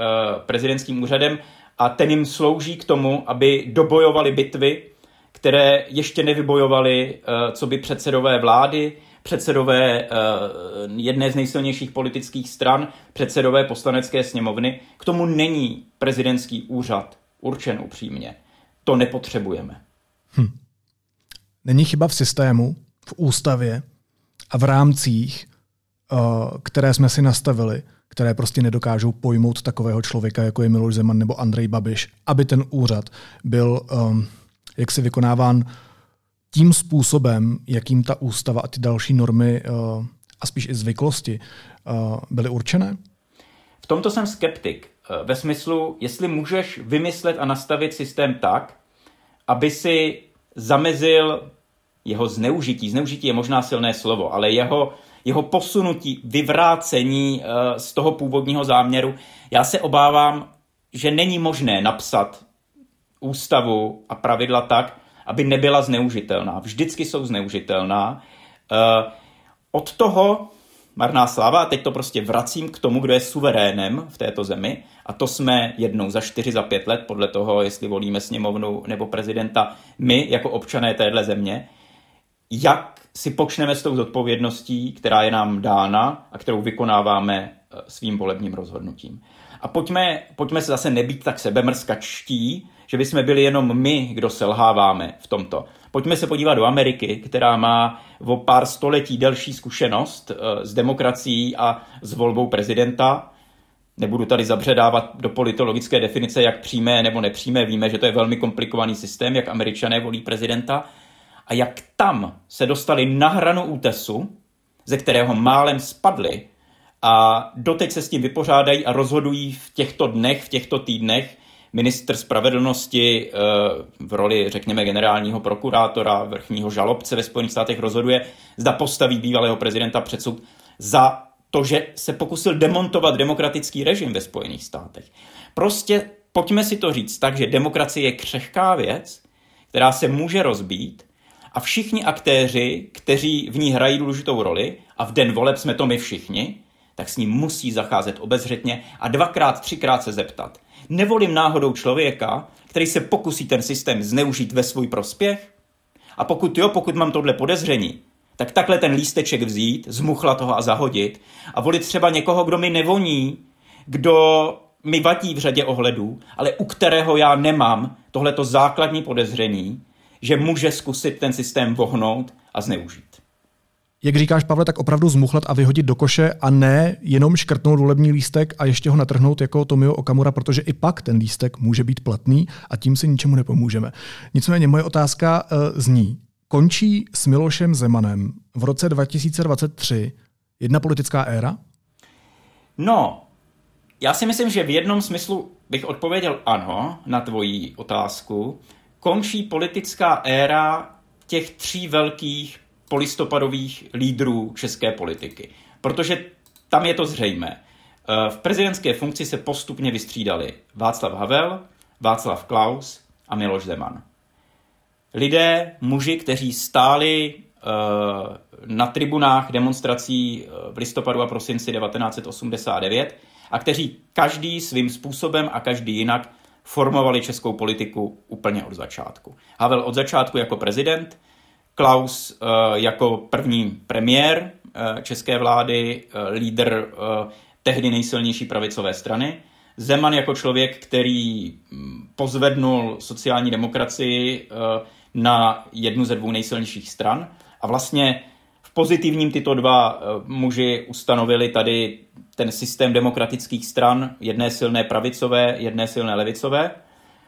prezidentským úřadem a ten jim slouží k tomu, aby dobojovali bitvy, které ještě nevybojovali co by předsedové vlády, předsedové jedné z nejsilnějších politických stran, předsedové poslanecké sněmovny. K tomu není prezidentský úřad určen upřímně. To nepotřebujeme. Hm.
Není chyba v systému, v ústavě a v rámcích, Eh, které jsme si nastavili, které prostě nedokážou pojmout takového člověka, jako je Miloš Zeman nebo Andrej Babiš, aby ten úřad byl um, jaksi vykonáván tím způsobem, jakým ta ústava a ty další normy uh, a spíš i zvyklosti uh, byly určené?
V tomto jsem skeptik. Ve smyslu, jestli můžeš vymyslet a nastavit systém tak, aby si zamezil jeho zneužití. Zneužití je možná silné slovo, ale jeho jeho posunutí, vyvrácení uh, z toho původního záměru. Já se obávám, že není možné napsat ústavu a pravidla tak, aby nebyla zneužitelná. Vždycky jsou zneužitelná. Uh, od toho marná sláva, a teď to prostě vracím k tomu, kdo je suverénem v této zemi, a to jsme jednou za čtyři, za pět let, podle toho, jestli volíme sněmovnu nebo prezidenta, my jako občané téhle země, jak si počneme s tou zodpovědností, která je nám dána a kterou vykonáváme eh, svým volebním rozhodnutím. A pojďme, pojďme se zase nebýt tak sebemrskačtí, že bychom byli jenom my, kdo selháváme v tomto. Pojďme se podívat do Ameriky, která má o pár století delší zkušenost s demokracií a s volbou prezidenta. Nebudu tady zabředávat do politologické definice, jak přímé nebo nepřímé. Víme, že to je velmi komplikovaný systém, jak američané volí prezidenta. A jak tam se dostali na hranu útesu, ze kterého málem spadli a doteď se s tím vypořádají a rozhodují v těchto dnech, v těchto týdnech, minister spravedlnosti eh, v roli, řekněme, generálního prokurátora, vrchního žalobce ve Spojených státech rozhoduje, zda postaví bývalého prezidenta před soud za to, že se pokusil demontovat demokratický režim ve Spojených státech. Prostě pojďme si to říct tak, že demokracie je křehká věc, která se může rozbít a všichni aktéři, kteří v ní hrají důležitou roli, a v den voleb jsme to my všichni, tak s ním musí zacházet obezřetně a dvakrát, třikrát se zeptat. Nevolím náhodou člověka, který se pokusí ten systém zneužít ve svůj prospěch? A pokud jo, pokud mám tohle podezření, tak takhle ten lísteček vzít, zmuchla toho a zahodit a volit třeba někoho, kdo mi nevoní, kdo mi vadí v řadě ohledů, ale u kterého já nemám tohleto základní podezření, že může zkusit ten systém vohnout a zneužít
jak říkáš, Pavle, tak opravdu zmuchlat a vyhodit do koše a ne jenom škrtnout volební lístek a ještě ho natrhnout jako Tomio Okamura, protože i pak ten lístek může být platný a tím si ničemu nepomůžeme. Nicméně moje otázka uh, zní, končí s Milošem Zemanem v roce 2023 jedna politická éra?
No, já si myslím, že v jednom smyslu bych odpověděl ano na tvoji otázku. Končí politická éra těch tří velkých polistopadových lídrů české politiky. Protože tam je to zřejmé. Eh, v prezidentské funkci se postupně vystřídali Václav Havel, Václav Klaus a Miloš Zeman. Lidé, muži, kteří stáli eh, na tribunách demonstrací eh, v listopadu a prosinci 1989 a kteří každý svým způsobem a každý jinak formovali českou politiku úplně od začátku. Havel od začátku jako prezident, Klaus eh, jako první premiér eh, české vlády, eh, lídr tehdy nejsilnější pravicové strany. Zeman jako člověk, který hm, pozvednul sociální demokracii na jednu ze dvou nejsilnějších stran. A vlastně v pozitivním tyto dva muži ustanovili tady ten systém demokratických stran, jedné silné pravicové, jedné silné levicové.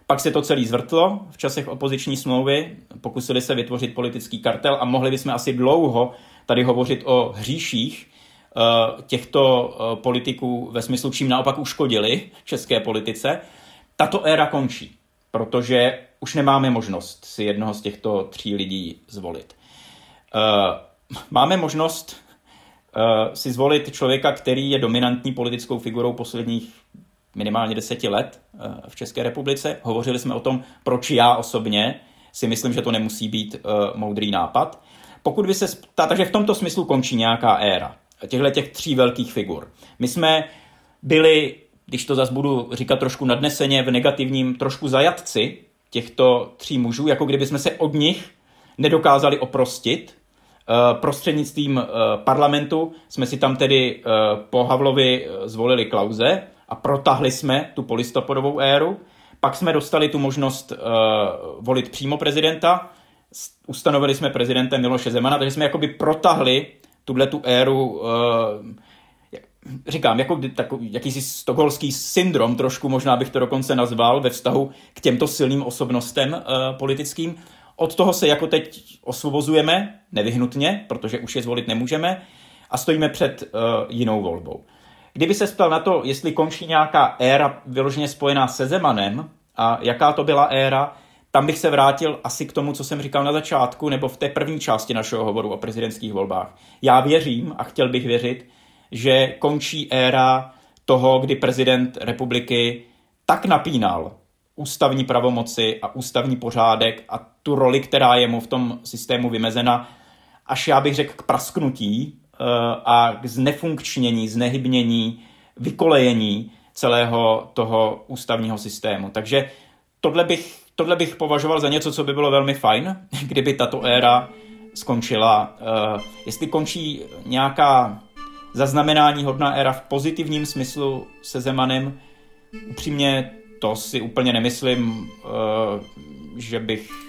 Pak se to celý zvrtlo v časech opoziční smlouvy, pokusili se vytvořit politický kartel a mohli bychom asi dlouho tady hovořit o hříších eh, těchto eh, politiků ve smyslu, čím naopak uškodili české politice. Tato éra končí, protože už nemáme možnost si jednoho z těchto tří lidí zvolit. Eh, máme možnost si zvolit člověka, který je dominantní politickou figurou posledních minimálně deseti let eh, v České republice. Hovořili jsme o tom, proč já osobně si myslím, že to nemusí být uh, moudrý nápad. Pokud by se, takže v tomto smyslu končí nějaká éra těchto těch tří velkých figur. My jsme byli, když to zase budu říkat trošku nadneseně, v negativním trošku zajatci těchto tří mužů, jako kdyby jsme se od nich nedokázali oprostit. Uh, prostřednictvím uh, parlamentu jsme si tam tedy po Havlovi zvolili Klauze, a protahli jsme tu polistopadovou éru. Pak jsme dostali tu možnost volit přímo prezidenta, ustanovili jsme prezidentem Miloše Zemana, takže jsme jakoby protahli tuhle tu éru, říkám, jako takový, jakýsi stokholský syndrom, trošku možná bych to dokonce nazval, ve vztahu k těmto silným osobnostem uh, politickým. Od toho se jako teď osvobozujeme, nevyhnutně, protože už je zvolit nemůžeme, a stojíme před uh, jinou volbou. Kdyby se ptal na to, jestli končí nějaká éra vyloženě spojená se Zemanem a jaká to byla éra, tam bych se vrátil asi k tomu, co jsem říkal na začátku, nebo v té první části našeho hovoru o prezidentských volbách. Já věřím a chtěl bych věřit, že končí éra toho, kdy prezident republiky tak napínal ústavní pravomoci a ústavní pořádek a tu roli, která je mu v tom systému vymezena, až já bych řekl k prasknutí Eh, a k znefunkčnění, znehybnění, vykolejení celého toho ústavního systému. Takže tohle bych, tohle bych považoval za něco, co by bylo velmi fajn, <laughs> kdyby tato éra skončila. Eh, jestli končí nějaká zaznamenání hodná éra v pozitivním smyslu se Zemanem, upřímně to si úplně nemyslím, eh, že bych,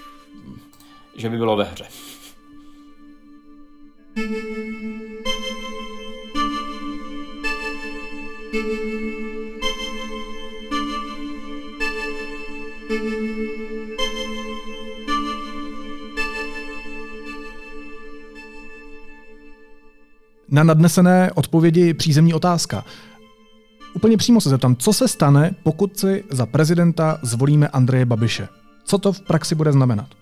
že by bylo ve hře.
Na nadnesené odpovědi přízemní otázka. Úplně přímo se zeptám, co se stane, pokud si za prezidenta zvolíme Andreje Babiše? Co to v praxi bude znamenat?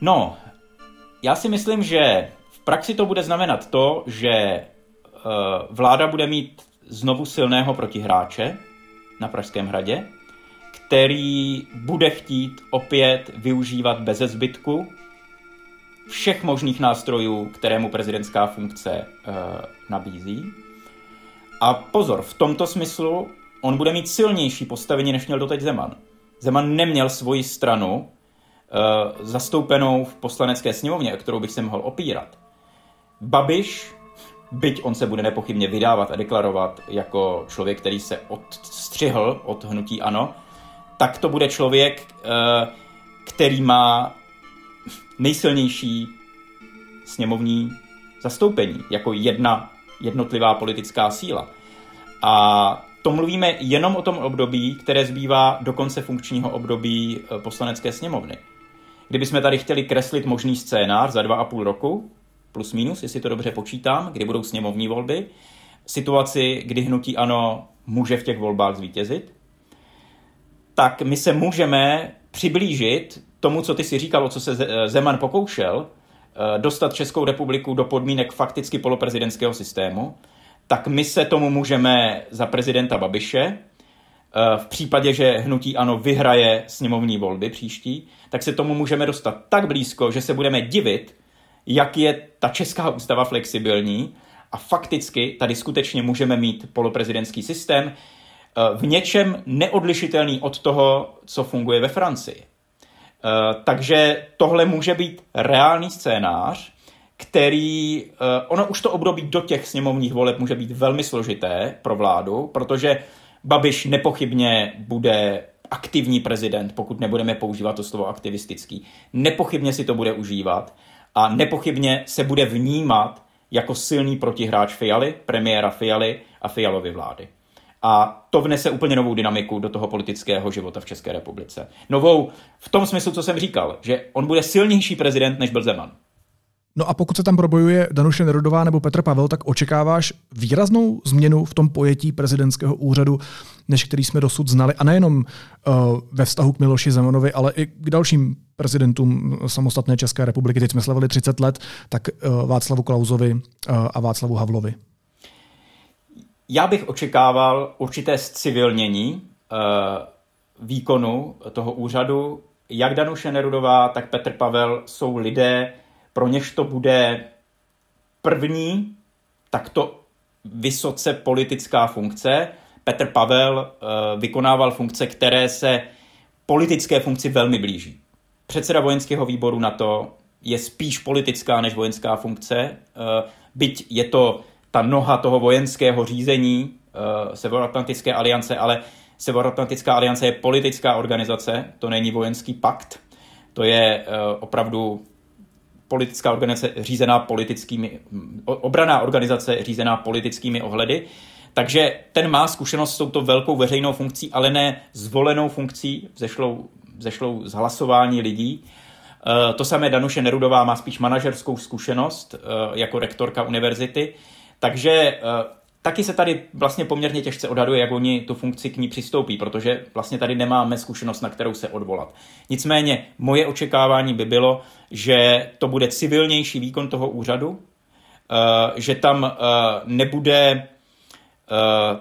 No, já si myslím, že v praxi to bude znamenat to, že uh, vláda bude mít znovu silného protihráče na Pražském hradě, který bude chtít opět využívat bez zbytku všech možných nástrojů, které mu prezidentská funkce uh, nabízí. A pozor, v tomto smyslu on bude mít silnější postavení, než měl doteď Zeman. Zeman neměl svoji stranu zastoupenou v poslanecké sněmovně, o kterou bych se mohl opírat. Babiš, byť on se bude nepochybně vydávat a deklarovat jako člověk, který se odstřihl od hnutí ANO, tak to bude člověk, uh, který má nejsilnější sněmovní zastoupení, jako jedna jednotlivá politická síla. A to mluvíme jenom o tom období, které zbývá do konce funkčního období eh, poslanecké sněmovny. Kdybychom tady chtěli kreslit možný scénář za dva a půl roku, plus minus, jestli to dobře počítám, kdy budou sněmovní volby, situaci, kdy hnutí ano může v těch volbách zvítězit, tak my se můžeme přiblížit tomu, co ty si říkal, o co se Zeman pokoušel, eh, dostat Českou republiku do podmínek fakticky poloprezidentského systému, tak my se tomu můžeme za prezidenta Babiše, eh, v případě, že hnutí ano vyhraje sněmovní volby příští, tak se tomu můžeme dostat tak blízko, že se budeme divit, jak je ta česká ústava flexibilní a fakticky tady skutečně můžeme mít poloprezidentský systém, eh, v něčem neodlišitelný od toho, co funguje ve Francii. Eh, takže tohle může být reálný scénář, který, eh, ono už to období do těch sněmovních voleb může být velmi složité pro vládu, protože Babiš nepochybně bude aktivní prezident, pokud nebudeme používat to slovo aktivistický. Nepochybně si to bude užívat a nepochybně se bude vnímat jako silný protihráč Fialy, premiéra Fialy a Fialovy vlády. A to vnese úplně novou dynamiku do toho politického života v České republice. Novou v tom smyslu, co jsem říkal, že on bude silnější prezident, než byl Zeman.
No a pokud se tam probojuje Danuše Nerudová nebo Petr Pavel, tak očekáváš výraznou změnu v tom pojetí prezidentského úřadu, než který jsme dosud znali. A nejenom uh, ve vztahu k Miloši Zemanovi, ale i k dalším prezidentům samostatné České republiky. Teď jsme slavili 30 let, tak uh, Václavu Klauzovi uh, a Václavu Havlovi.
Já bych očekával určité civilnění uh, výkonu toho úřadu. Jak Danuše Nerudová, tak Petr Pavel jsou lidé, pro něž to bude první takto vysoce politická funkce. Petr Pavel uh, vykonával funkce, které se politické funkci velmi blíží. Předseda vojenského výboru na to je spíš politická než vojenská funkce, uh, byť je to ta noha toho vojenského řízení uh, Severoatlantické aliance, ale Severoatlantická aliance je politická organizace, to není vojenský pakt, to je opravdu politická organizace řízená politickými, obraná organizace řízená politickými ohledy. Takže ten má zkušenost s touto velkou veřejnou funkcí, ale ne zvolenou funkcí, zešlou, zešlou z hlasování lidí. Uh, to samé Danuše Nerudová má spíš manažerskou zkušenost uh, jako rektorka univerzity. Takže uh, taky se tady vlastně poměrně těžce odhaduje, jak oni tu funkci k ní přistoupí, protože vlastně tady nemáme zkušenost, na kterou se odvolat. Nicméně moje očekávání by bylo, že to bude civilnější výkon toho úřadu, uh, že tam uh, nebude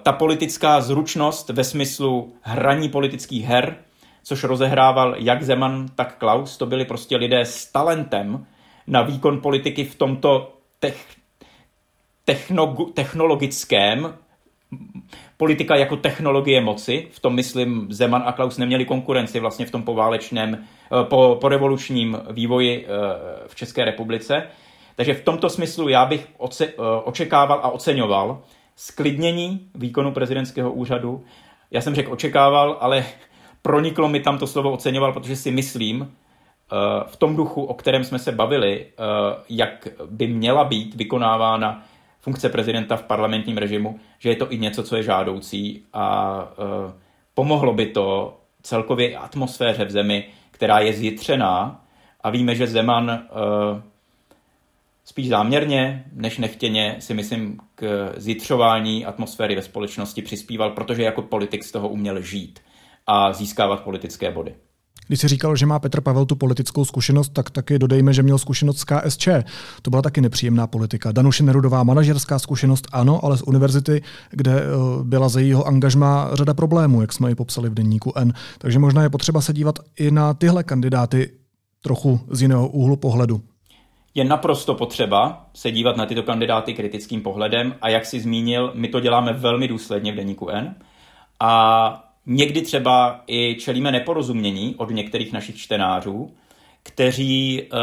ta politická zručnost ve smyslu hraní politických her, což rozehrával jak Zeman, tak Klaus. To byli prostě lidé s talentem na výkon politiky v tomto techno, technologickém, politika jako technologie moci, v tom myslím Zeman a Klaus neměli konkurenci vlastně v tom poválečném, eh, po, po revolučním vývoji eh, v České republice. Takže v tomto smyslu já bych oce, eh, očekával a oceňoval sklidnění výkonu prezidentského úřadu. Já jsem řekl očekával, ale proniklo mi tam to slovo oceňoval, protože si myslím, v tom duchu, o kterém jsme se bavili, jak by měla být vykonávána funkce prezidenta v parlamentním režimu, že je to i něco, co je žádoucí a pomohlo by to celkově atmosféře v zemi, která je zjitřená a víme, že Zeman spíš záměrně než nechtěně si myslím k zjitřování atmosféry ve společnosti přispíval, protože jako politik z toho uměl žít a získávat politické body.
Když si říkal, že má Petr Pavel tu politickou zkušenost, tak taky dodejme, že měl zkušenost z KSČ. To byla taky nepříjemná politika. Danuše Nerudová manažerská zkušenost, ano, ale z univerzity, kde eh, byla za jejího angažma řada problémů, jak jsme ji popsali v denníku N. Takže možná je potřeba se dívat i na tyhle kandidáty trochu z jiného úhlu pohledu
je naprosto potřeba se dívat na tyto kandidáty kritickým pohledem a jak si zmínil, my to děláme velmi důsledně v Deníku N a někdy třeba i čelíme neporozumění od některých našich čtenářů, kteří uh,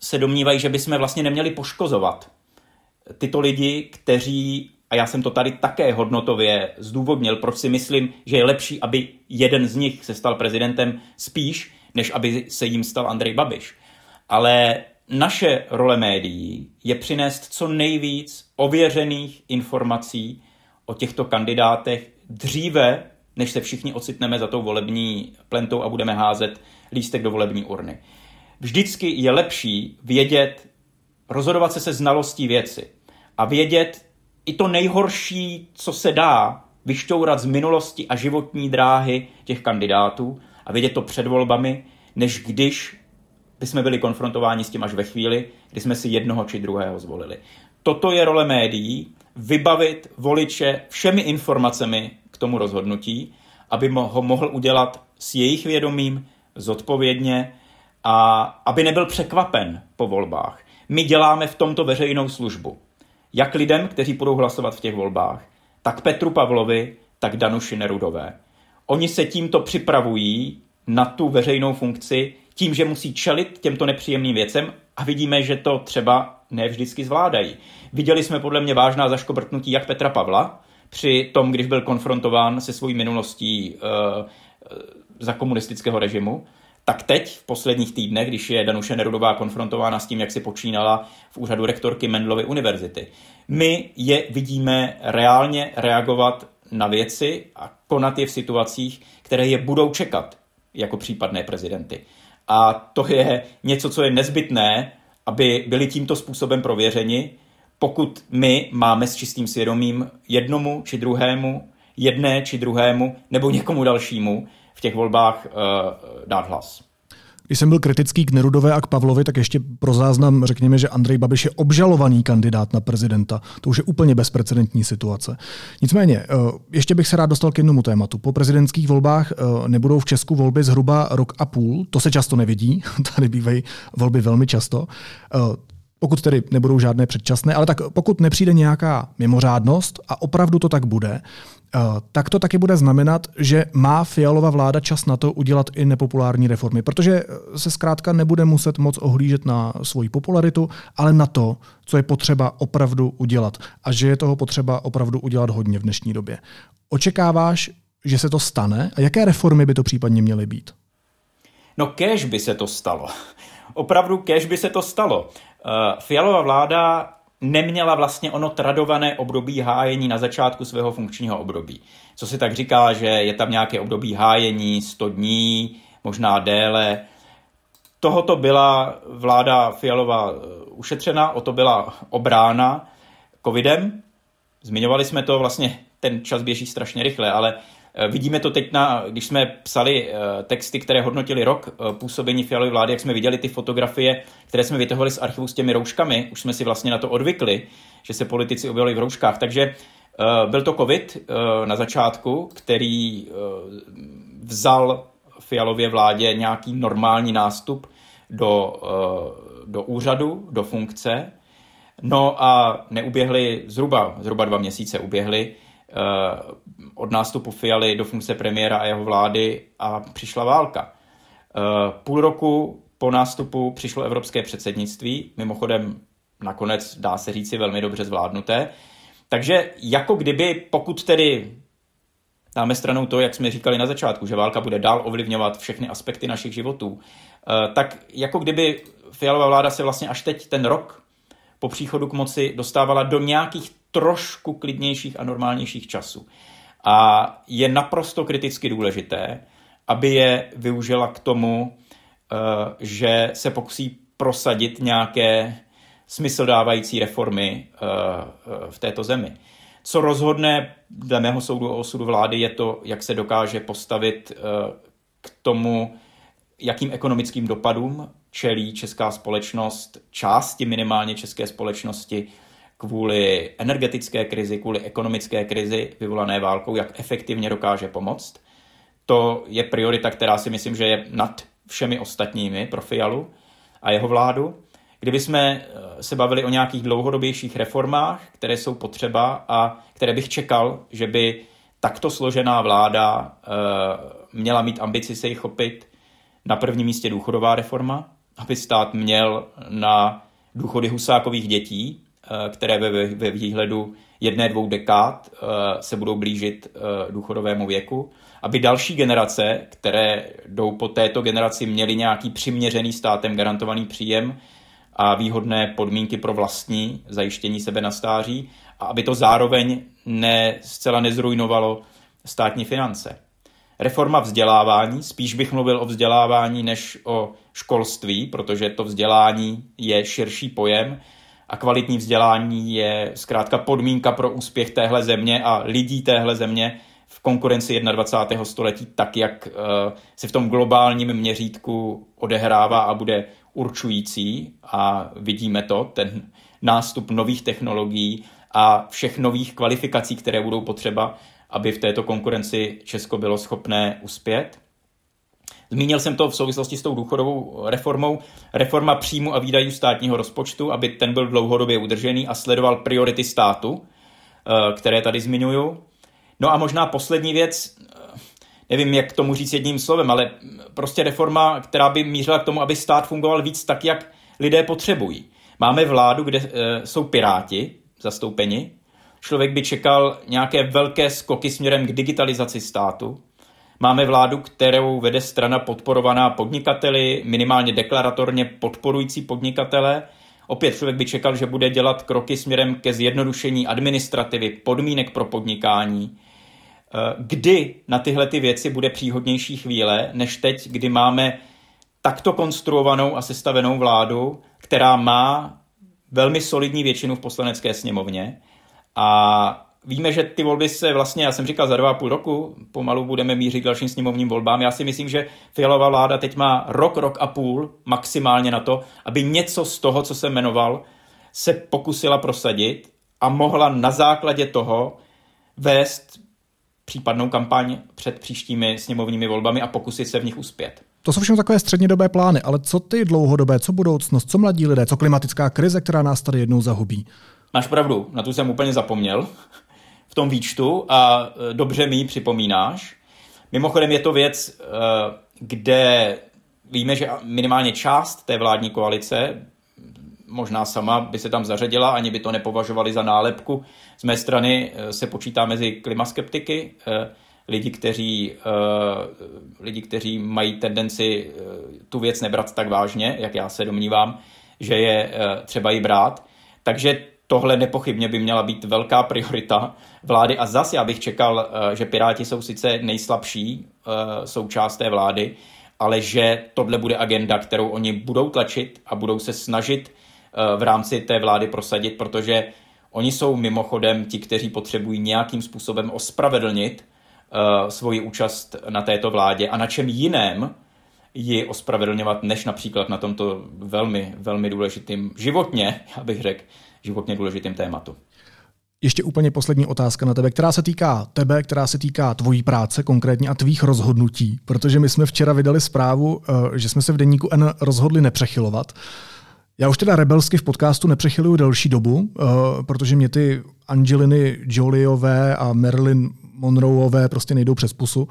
se domnívají, že bychom vlastně neměli poškozovat tyto lidi, kteří, a já jsem to tady také hodnotově zdůvodnil, proč si myslím, že je lepší, aby jeden z nich se stal prezidentem spíš, než aby se jim stal Andrej Babiš. Ale naše role médií je přinést co nejvíc ověřených informací o těchto kandidátech dříve, než se všichni ocitneme za tou volební plentou a budeme házet lístek do volební urny. Vždycky je lepší vědět, rozhodovat se se znalostí věci a vědět i to nejhorší, co se dá vyšťourat z minulosti a životní dráhy těch kandidátů a vědět to před volbami, než když by jsme byli konfrontováni s tím až ve chvíli, kdy jsme si jednoho či druhého zvolili. Toto je role médií, vybavit voliče všemi informacemi k tomu rozhodnutí, aby ho mohl udělat s jejich vědomím, zodpovědně a aby nebyl překvapen po volbách. My děláme v tomto veřejnou službu. Jak lidem, kteří budou hlasovat v těch volbách, tak Petru Pavlovi, tak Danuši Nerudové. Oni se tímto připravují na tu veřejnou funkci, tím, že musí čelit těmto nepříjemným věcem a vidíme, že to třeba ne vždycky zvládají. Viděli jsme podle mě vážná zaškobrtnutí jak Petra Pavla při tom, když byl konfrontován se svojí minulostí uh, za komunistického režimu, tak teď, v posledních týdnech, když je Danuše Nerudová konfrontována s tím, jak si počínala v úřadu rektorky Mendlovy univerzity, my je vidíme reálně reagovat na věci a konat je v situacích, které je budou čekat jako případné prezidenty. A to je něco, co je nezbytné, aby byli tímto způsobem prověřeni, pokud my máme s čistým svědomím jednomu či druhému, jedné či druhému nebo někomu dalšímu v těch volbách uh, dát hlas.
Když jsem byl kritický k Nerudové a k Pavlovi, tak ještě pro záznam řekněme, že Andrej Babiš je obžalovaný kandidát na prezidenta. To už je úplně bezprecedentní situace. Nicméně, eh, ještě bych se rád dostal k jednomu tématu. Po prezidentských volbách eh, nebudou v Česku volby zhruba rok a půl. To se často nevidí. <laughs> Tady bývají volby velmi často. Pokud tedy nebudou žádné předčasné, ale tak pokud nepřijde nějaká mimořádnost a opravdu to tak bude, Eh, tak to taky bude znamenat, že má Fialova vláda čas na to udělat i nepopulární reformy, protože eh, se zkrátka nebude muset moc ohlížet na svoji popularitu, ale na to, co je potřeba opravdu udělat. A že je toho potřeba opravdu udělat hodně v dnešní době. Očekáváš, že se to stane a jaké reformy by to případně měly být?
No kež by se to stalo. Opravdu kež by se to stalo. Uh, Fialova vláda neměla vlastně ono tradované období hájení na začátku svého funkčního období. Co si tak říká, že je tam nějaké období hájení 100 dní, možná déle. Tohoto byla vláda Fialova eh, ušetřena, o to byla obrána covidem. Zmiňovali jsme to, vlastně ten čas běží strašně rychle, ale Eh, vidíme to teď, na, když jsme psali eh, texty, které hodnotili rok eh, působení Fialovy vlády, jak jsme viděli ty fotografie, které jsme vytahovali z archivu s těmi rouškami, už jsme si vlastně na to odvykli, že se politici objevili v rouškách. Takže byl to covid na začátku, který vzal Fialově vládě nějaký normální nástup do, do úřadu, do funkce. No a neuběhli zhruba, zhruba dva měsíce uběhly Eh, od nástupu Fialy do funkce premiéra a jeho vlády a přišla válka. Eh, půl roku po nástupu přišlo evropské předsednictví, mimochodem nakonec dá se říci velmi dobře zvládnuté. Takže jako kdyby, pokud tedy dáme stranou to, jak jsme říkali na začátku, že válka bude dál ovlivňovat všechny aspekty našich životů, eh, tak jako kdyby Fialová vláda se vlastně až teď ten rok po příchodu k moci dostávala do nějakých trošku klidnějších a normálnějších časů. A je naprosto kriticky důležité, aby je využila k tomu, eh, že se pokusí prosadit nějaké smysl dávající reformy eh, v této zemi. Co rozhodne dle mého soudu o osudu vlády je to, jak se dokáže postavit eh, k tomu, jakým ekonomickým dopadům čelí česká společnost, části minimálně české společnosti kvůli energetické krizi, kvůli ekonomické krizi vyvolané válkou, jak efektivně dokáže pomoct. To je priorita, která si myslím, že je nad všemi ostatními pro Fialu a jeho vládu. Kdyby jsme eh, se bavili o nějakých dlouhodobějších reformách, které jsou potřeba a které bych čekal, že by takto složená vláda eh, měla mít ambici se jich chopit, na prvním místě důchodová reforma, aby stát měl na důchody husákových dětí, eh, které ve, ve výhledu jedné, dvou dekád se budou blížit důchodovému věku, aby další generace, které jdou po této generaci, měly nějaký přiměřený státem garantovaný příjem, a výhodné podmínky pro vlastní zajištění sebe na stáří a aby to zároveň ne, zcela nezrujnovalo státní finance. Reforma vzdělávání, spíš bych mluvil o vzdělávání než o školství, protože to vzdělání je širší pojem a kvalitní vzdělání je zkrátka podmínka pro úspěch téhle země a lidí téhle země v konkurenci 21. století tak, jak eh, se v tom globálním měřítku odehrává a bude určující a vidíme to, ten nástup nových technologií a všech nových kvalifikací, které budou potřeba, aby v této konkurenci Česko bylo schopné uspět. Zmínil jsem to v souvislosti s tou důchodovou reformou. Reforma příjmu a výdajů státního rozpočtu, aby ten byl dlouhodobě udržený a sledoval priority státu, eh, které tady zmiňuju. No a možná poslední věc, nevím, jak tomu říct jedním slovem, ale prostě reforma, která by mířila k tomu, aby stát fungoval víc tak, jak lidé potřebují. Máme vládu, kde e, jsou piráti zastoupeni. Člověk by čekal nějaké velké skoky směrem k digitalizaci státu. Máme vládu, kterou vede strana podporovaná podnikateli, minimálně deklaratorně podporující podnikatele. Opět člověk by čekal, že bude dělat kroky směrem ke zjednodušení administrativy, podmínek pro podnikání, Eh, kdy na tyhle ty věci bude příhodnější chvíle, než teď, kdy máme takto konstruovanou a sestavenou vládu, která má velmi solidní většinu v poslanecké sněmovně a Víme, že ty volby se vlastně, já jsem říkal, za dva a půl roku pomalu budeme mířit k dalším sněmovním volbám. Já si myslím, že Fialová vláda teď má rok, rok a půl maximálně na to, aby něco z toho, co jsem jmenoval, se pokusila prosadit a mohla na základě toho vést případnou kampaň před příštími sněmovními volbami a pokusit se v nich uspět.
To jsou všechno takové střednědobé plány, ale co ty dlouhodobé, co budoucnost, co mladí lidé, co klimatická krize, která nás tady jednou zahubí?
Máš pravdu, na tu jsem úplně zapomněl tom výčtu a e, dobře mi ji připomínáš. Mimochodem je to věc, e, kde víme, že minimálně část té vládní koalice, možná sama by se tam zařadila, ani by to nepovažovali za nálepku. Z mé strany eh, se počítá mezi klimaskeptiky, lidi, kteří, lidi, kteří mají tendenci tu věc nebrat tak vážně, jak já se domnívám, že je třeba ji brát. Takže tohle nepochybně by měla být velká priorita vlády. A zas já bych čekal, že Piráti jsou sice nejslabší součást té vlády, ale že tohle bude agenda, kterou oni budou tlačit a budou se snažit v rámci té vlády prosadit, protože oni jsou mimochodem ti, kteří potřebují nějakým způsobem ospravedlnit svoji účast na této vládě. A na čem jiném ji ospravedlňovat, než například na tomto velmi, velmi důležitým, životně, <laughs> já bych řekl, životně důležitým tématu.
Ještě úplně poslední otázka na tebe, která se týká tebe, která se týká tvojí práce konkrétně a tvých rozhodnutí, protože my jsme včera vydali zprávu, eh, že jsme se v denníku N rozhodli nepřechylovat. Já už teda rebelsky v podcastu nepřechyluju delší dobu, uh, protože mě ty Angeliny Jolieové a Marilyn Monroeové prostě nejdou přes pusu.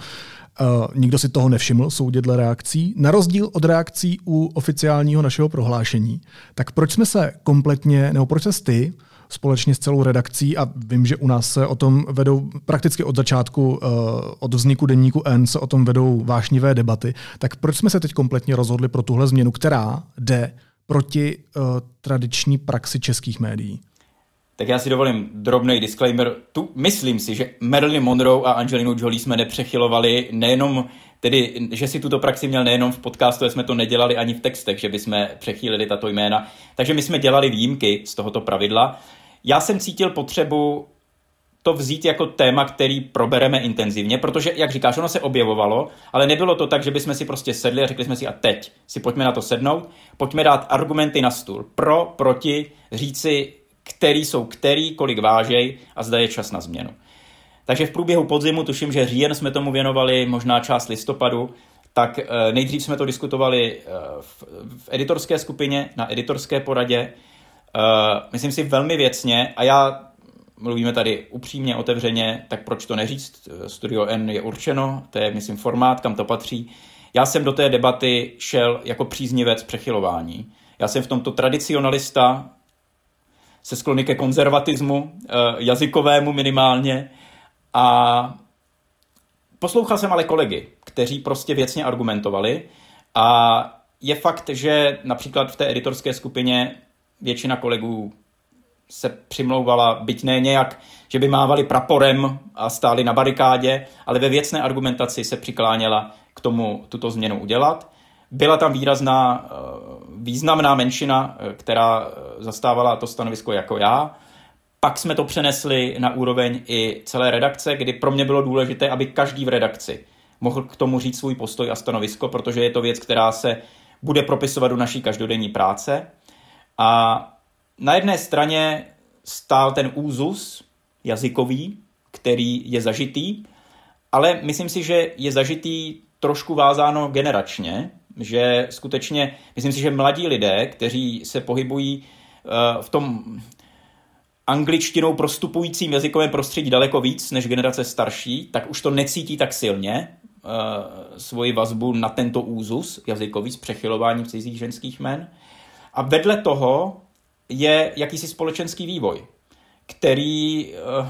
Uh, nikdo si toho nevšiml, soudě dle reakcí. Na rozdíl od reakcí u oficiálního našeho prohlášení. Tak proč jsme se kompletně, nebo proč se ty společně s celou redakcí a vím, že u nás se o tom vedou prakticky od začátku, uh, od vzniku denníku N se o tom vedou vášnivé debaty. Tak proč jsme se teď kompletně rozhodli pro tuhle změnu, která jde proti uh, tradiční praxi českých médií?
Tak já si dovolím drobný disclaimer. Tu myslím si, že Marilyn Monroe a Angelinu Jolie jsme nepřechylovali nejenom tedy, že si tuto praxi měl nejenom v podcastu, jsme to nedělali ani v textech, že bychom přechýlili tato jména. Takže my jsme dělali výjimky z tohoto pravidla. Já jsem cítil potřebu to vzít jako téma, který probereme intenzivně, protože, jak říkáš, ono se objevovalo, ale nebylo to tak, že bychom si prostě sedli a řekli jsme si a teď si pojďme na to sednout, pojďme dát argumenty na stůl. Pro, proti, říci, který jsou který, kolik vážej a zda je čas na změnu. Takže v průběhu podzimu, tuším, že říjen jsme tomu věnovali, možná část listopadu, tak eh, nejdřív jsme to diskutovali eh, v, editorské skupině, na editorské poradě, eh, myslím si velmi věcně a já mluvíme tady upřímně, otevřeně, tak proč to neříct? Studio N je určeno, to je, myslím, formát, kam to patří. Já jsem do té debaty šel jako příznivec přechylování. Já jsem v tomto tradicionalista, se sklony ke konzervatismu, jazykovému minimálně, a poslouchal jsem ale kolegy, kteří prostě věcně argumentovali a je fakt, že například v té editorské skupině většina kolegů se přimlouvala, byť ne nějak, že by mávali praporem a stáli na barikádě, ale ve věcné argumentaci se přikláněla k tomu tuto změnu udělat. Byla tam výrazná, eh, významná menšina, eh, která eh, zastávala to stanovisko jako já, pak jsme to přenesli na úroveň i celé redakce, kdy pro mě bylo důležité, aby každý v redakci mohl k tomu říct svůj postoj a stanovisko, protože je to věc, která se bude propisovat do naší každodenní práce. A na jedné straně stál ten úzus jazykový, který je zažitý, ale myslím si, že je zažitý trošku vázáno generačně, že skutečně, myslím si, že mladí lidé, kteří se pohybují eh, v tom angličtinou prostupujícím jazykovém prostředí daleko víc než generace starší, tak už to necítí tak silně uh, svoji vazbu na tento úzus jazykový s přechylováním cizích ženských men. A vedle toho je jakýsi společenský vývoj, který uh,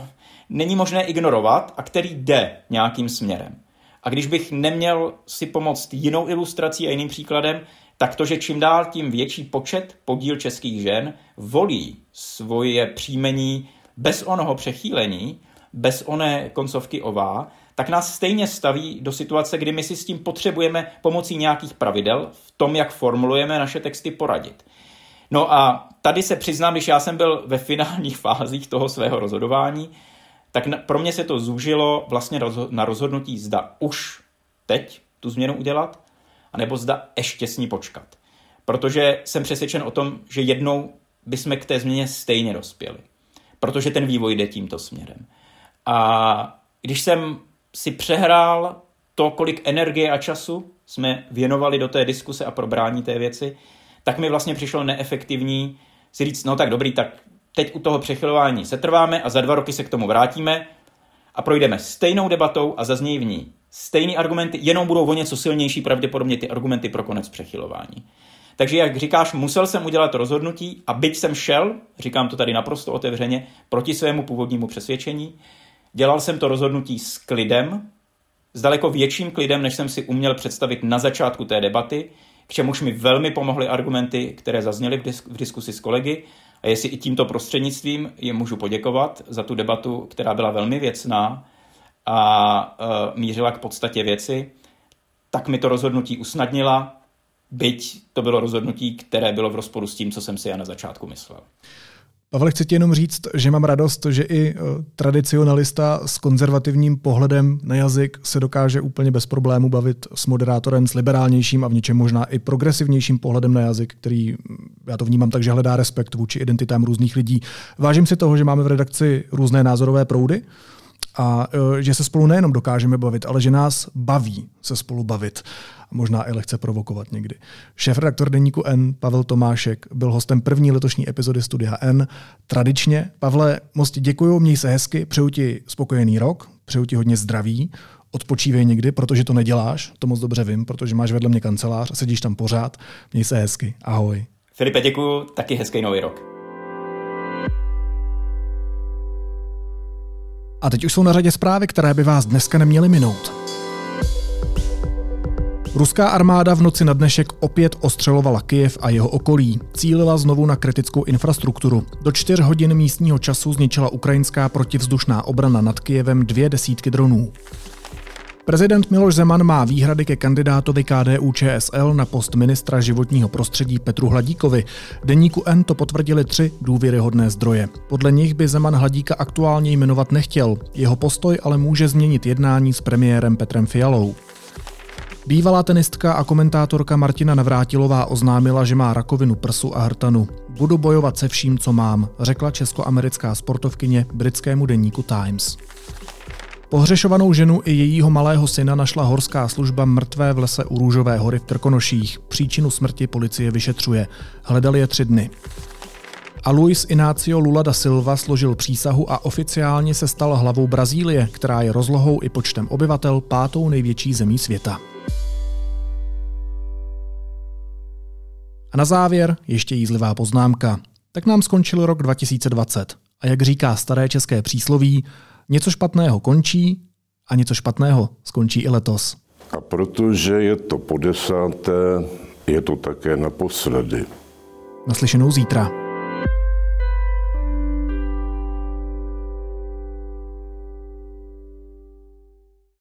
není možné ignorovat a který jde nějakým směrem. A když bych neměl si pomoct jinou ilustrací a jiným příkladem, tak to, že čím dál tím větší počet podíl českých žen volí svoje příjmení bez onoho přechýlení, bez oné koncovky ová, tak nás stejně staví do situace, kdy my si s tím potřebujeme pomocí nějakých pravidel v tom, jak formulujeme naše texty, poradit. No a tady se přiznám, když já jsem byl ve finálních <laughs> fázích toho svého rozhodování, tak pro mě se to zúžilo vlastně na rozhodnutí, zda už teď tu změnu udělat, anebo zda ještě s ní počkat. Protože jsem přesvědčen o tom, že jednou bychom k té změně stejně dospěli. Protože ten vývoj jde tímto směrem. A když jsem si přehrál to, kolik energie a času jsme věnovali do té diskuse a probrání té věci, tak mi vlastně přišlo neefektivní si říct, no tak dobrý, tak teď u toho přechylování se trváme a za dva roky se k tomu vrátíme a projdeme stejnou debatou a zaznějí v ní stejný argumenty, jenom budou o něco silnější pravděpodobně ty argumenty pro konec přechylování. Takže jak říkáš, musel jsem udělat rozhodnutí a byť jsem šel, říkám to tady naprosto otevřeně, proti svému původnímu přesvědčení, dělal jsem to rozhodnutí s klidem, s daleko větším klidem, než jsem si uměl představit na začátku té debaty, k čemuž mi velmi pomohly argumenty, které zazněly v, v diskusi s kolegy. A jestli i tímto prostřednictvím je můžu poděkovat za tu debatu, která byla velmi věcná a uh, mířila k podstatě věci, tak mi to rozhodnutí usnadnila, byť to bylo rozhodnutí, které bylo v rozporu s tím, co jsem si já na začátku myslel.
Pavel, chci ti jenom říct, že mám radost, že i tradicionalista s konzervativním pohledem na jazyk se dokáže úplně bez problému bavit s moderátorem s liberálnějším a v něčem možná i progresivnějším pohledem na jazyk, který já to vnímám tak, že hledá respekt vůči identitám různých lidí. Vážím si toho, že máme v redakci různé názorové proudy, a e, že se spolu nejenom dokážeme bavit, ale že nás baví se spolu bavit. A možná i lehce provokovat někdy. Šéf redaktor deníku N, Pavel Tomášek, byl hostem první letošní epizody Studia N. Tradičně, Pavle, moc ti děkuju, měj se hezky, přeju ti spokojený rok, přeju ti hodně zdraví, odpočívej někdy, protože to neděláš, to moc dobře vím, protože máš vedle mě kancelář a sedíš tam pořád. Měj se hezky, ahoj.
Filipe, děkuju, taky hezký nový rok.
A teď už jsou na řadě zprávy, které by vás dneska neměly minout. Ruská armáda v noci na dnešek opět ostřelovala Kyjev a jeho okolí. Cílila znovu na kritickou infrastrukturu. Do čtyř hodin místního času zničila ukrajinská protivzdušná obrana nad Kyjevem dvě desítky dronů. Prezident Miloš Zeman má výhrady ke kandidátovi KDU ČSL na post ministra životního prostředí Petru Hladíkovi. Deníku N to potvrdili tři důvěryhodné zdroje. Podle nich by Zeman Hladíka aktuálně jmenovat nechtěl. Jeho postoj ale může změnit jednání s premiérem Petrem Fialou. Bývalá tenistka a komentátorka Martina Navrátilová oznámila, že má rakovinu prsu a hrtanu. Budu bojovat se vším, co mám, řekla českoamerická sportovkyně britskému deníku Times. Pohřešovanou ženu i jejího malého syna našla horská služba mrtvé v lese u Růžové hory v Trkonoších. Příčinu smrti policie vyšetřuje. Hledali je tři dny. A Luis Inácio Lula da Silva složil přísahu a oficiálně se stal hlavou Brazílie, která je rozlohou i počtem obyvatel pátou největší zemí světa. A na závěr ještě jízlivá poznámka. Tak nám skončil rok 2020. A jak říká staré české přísloví, něco špatného končí a něco špatného skončí i letos.
A protože je to po desáté, je to také naposledy.
Naslyšenou zítra.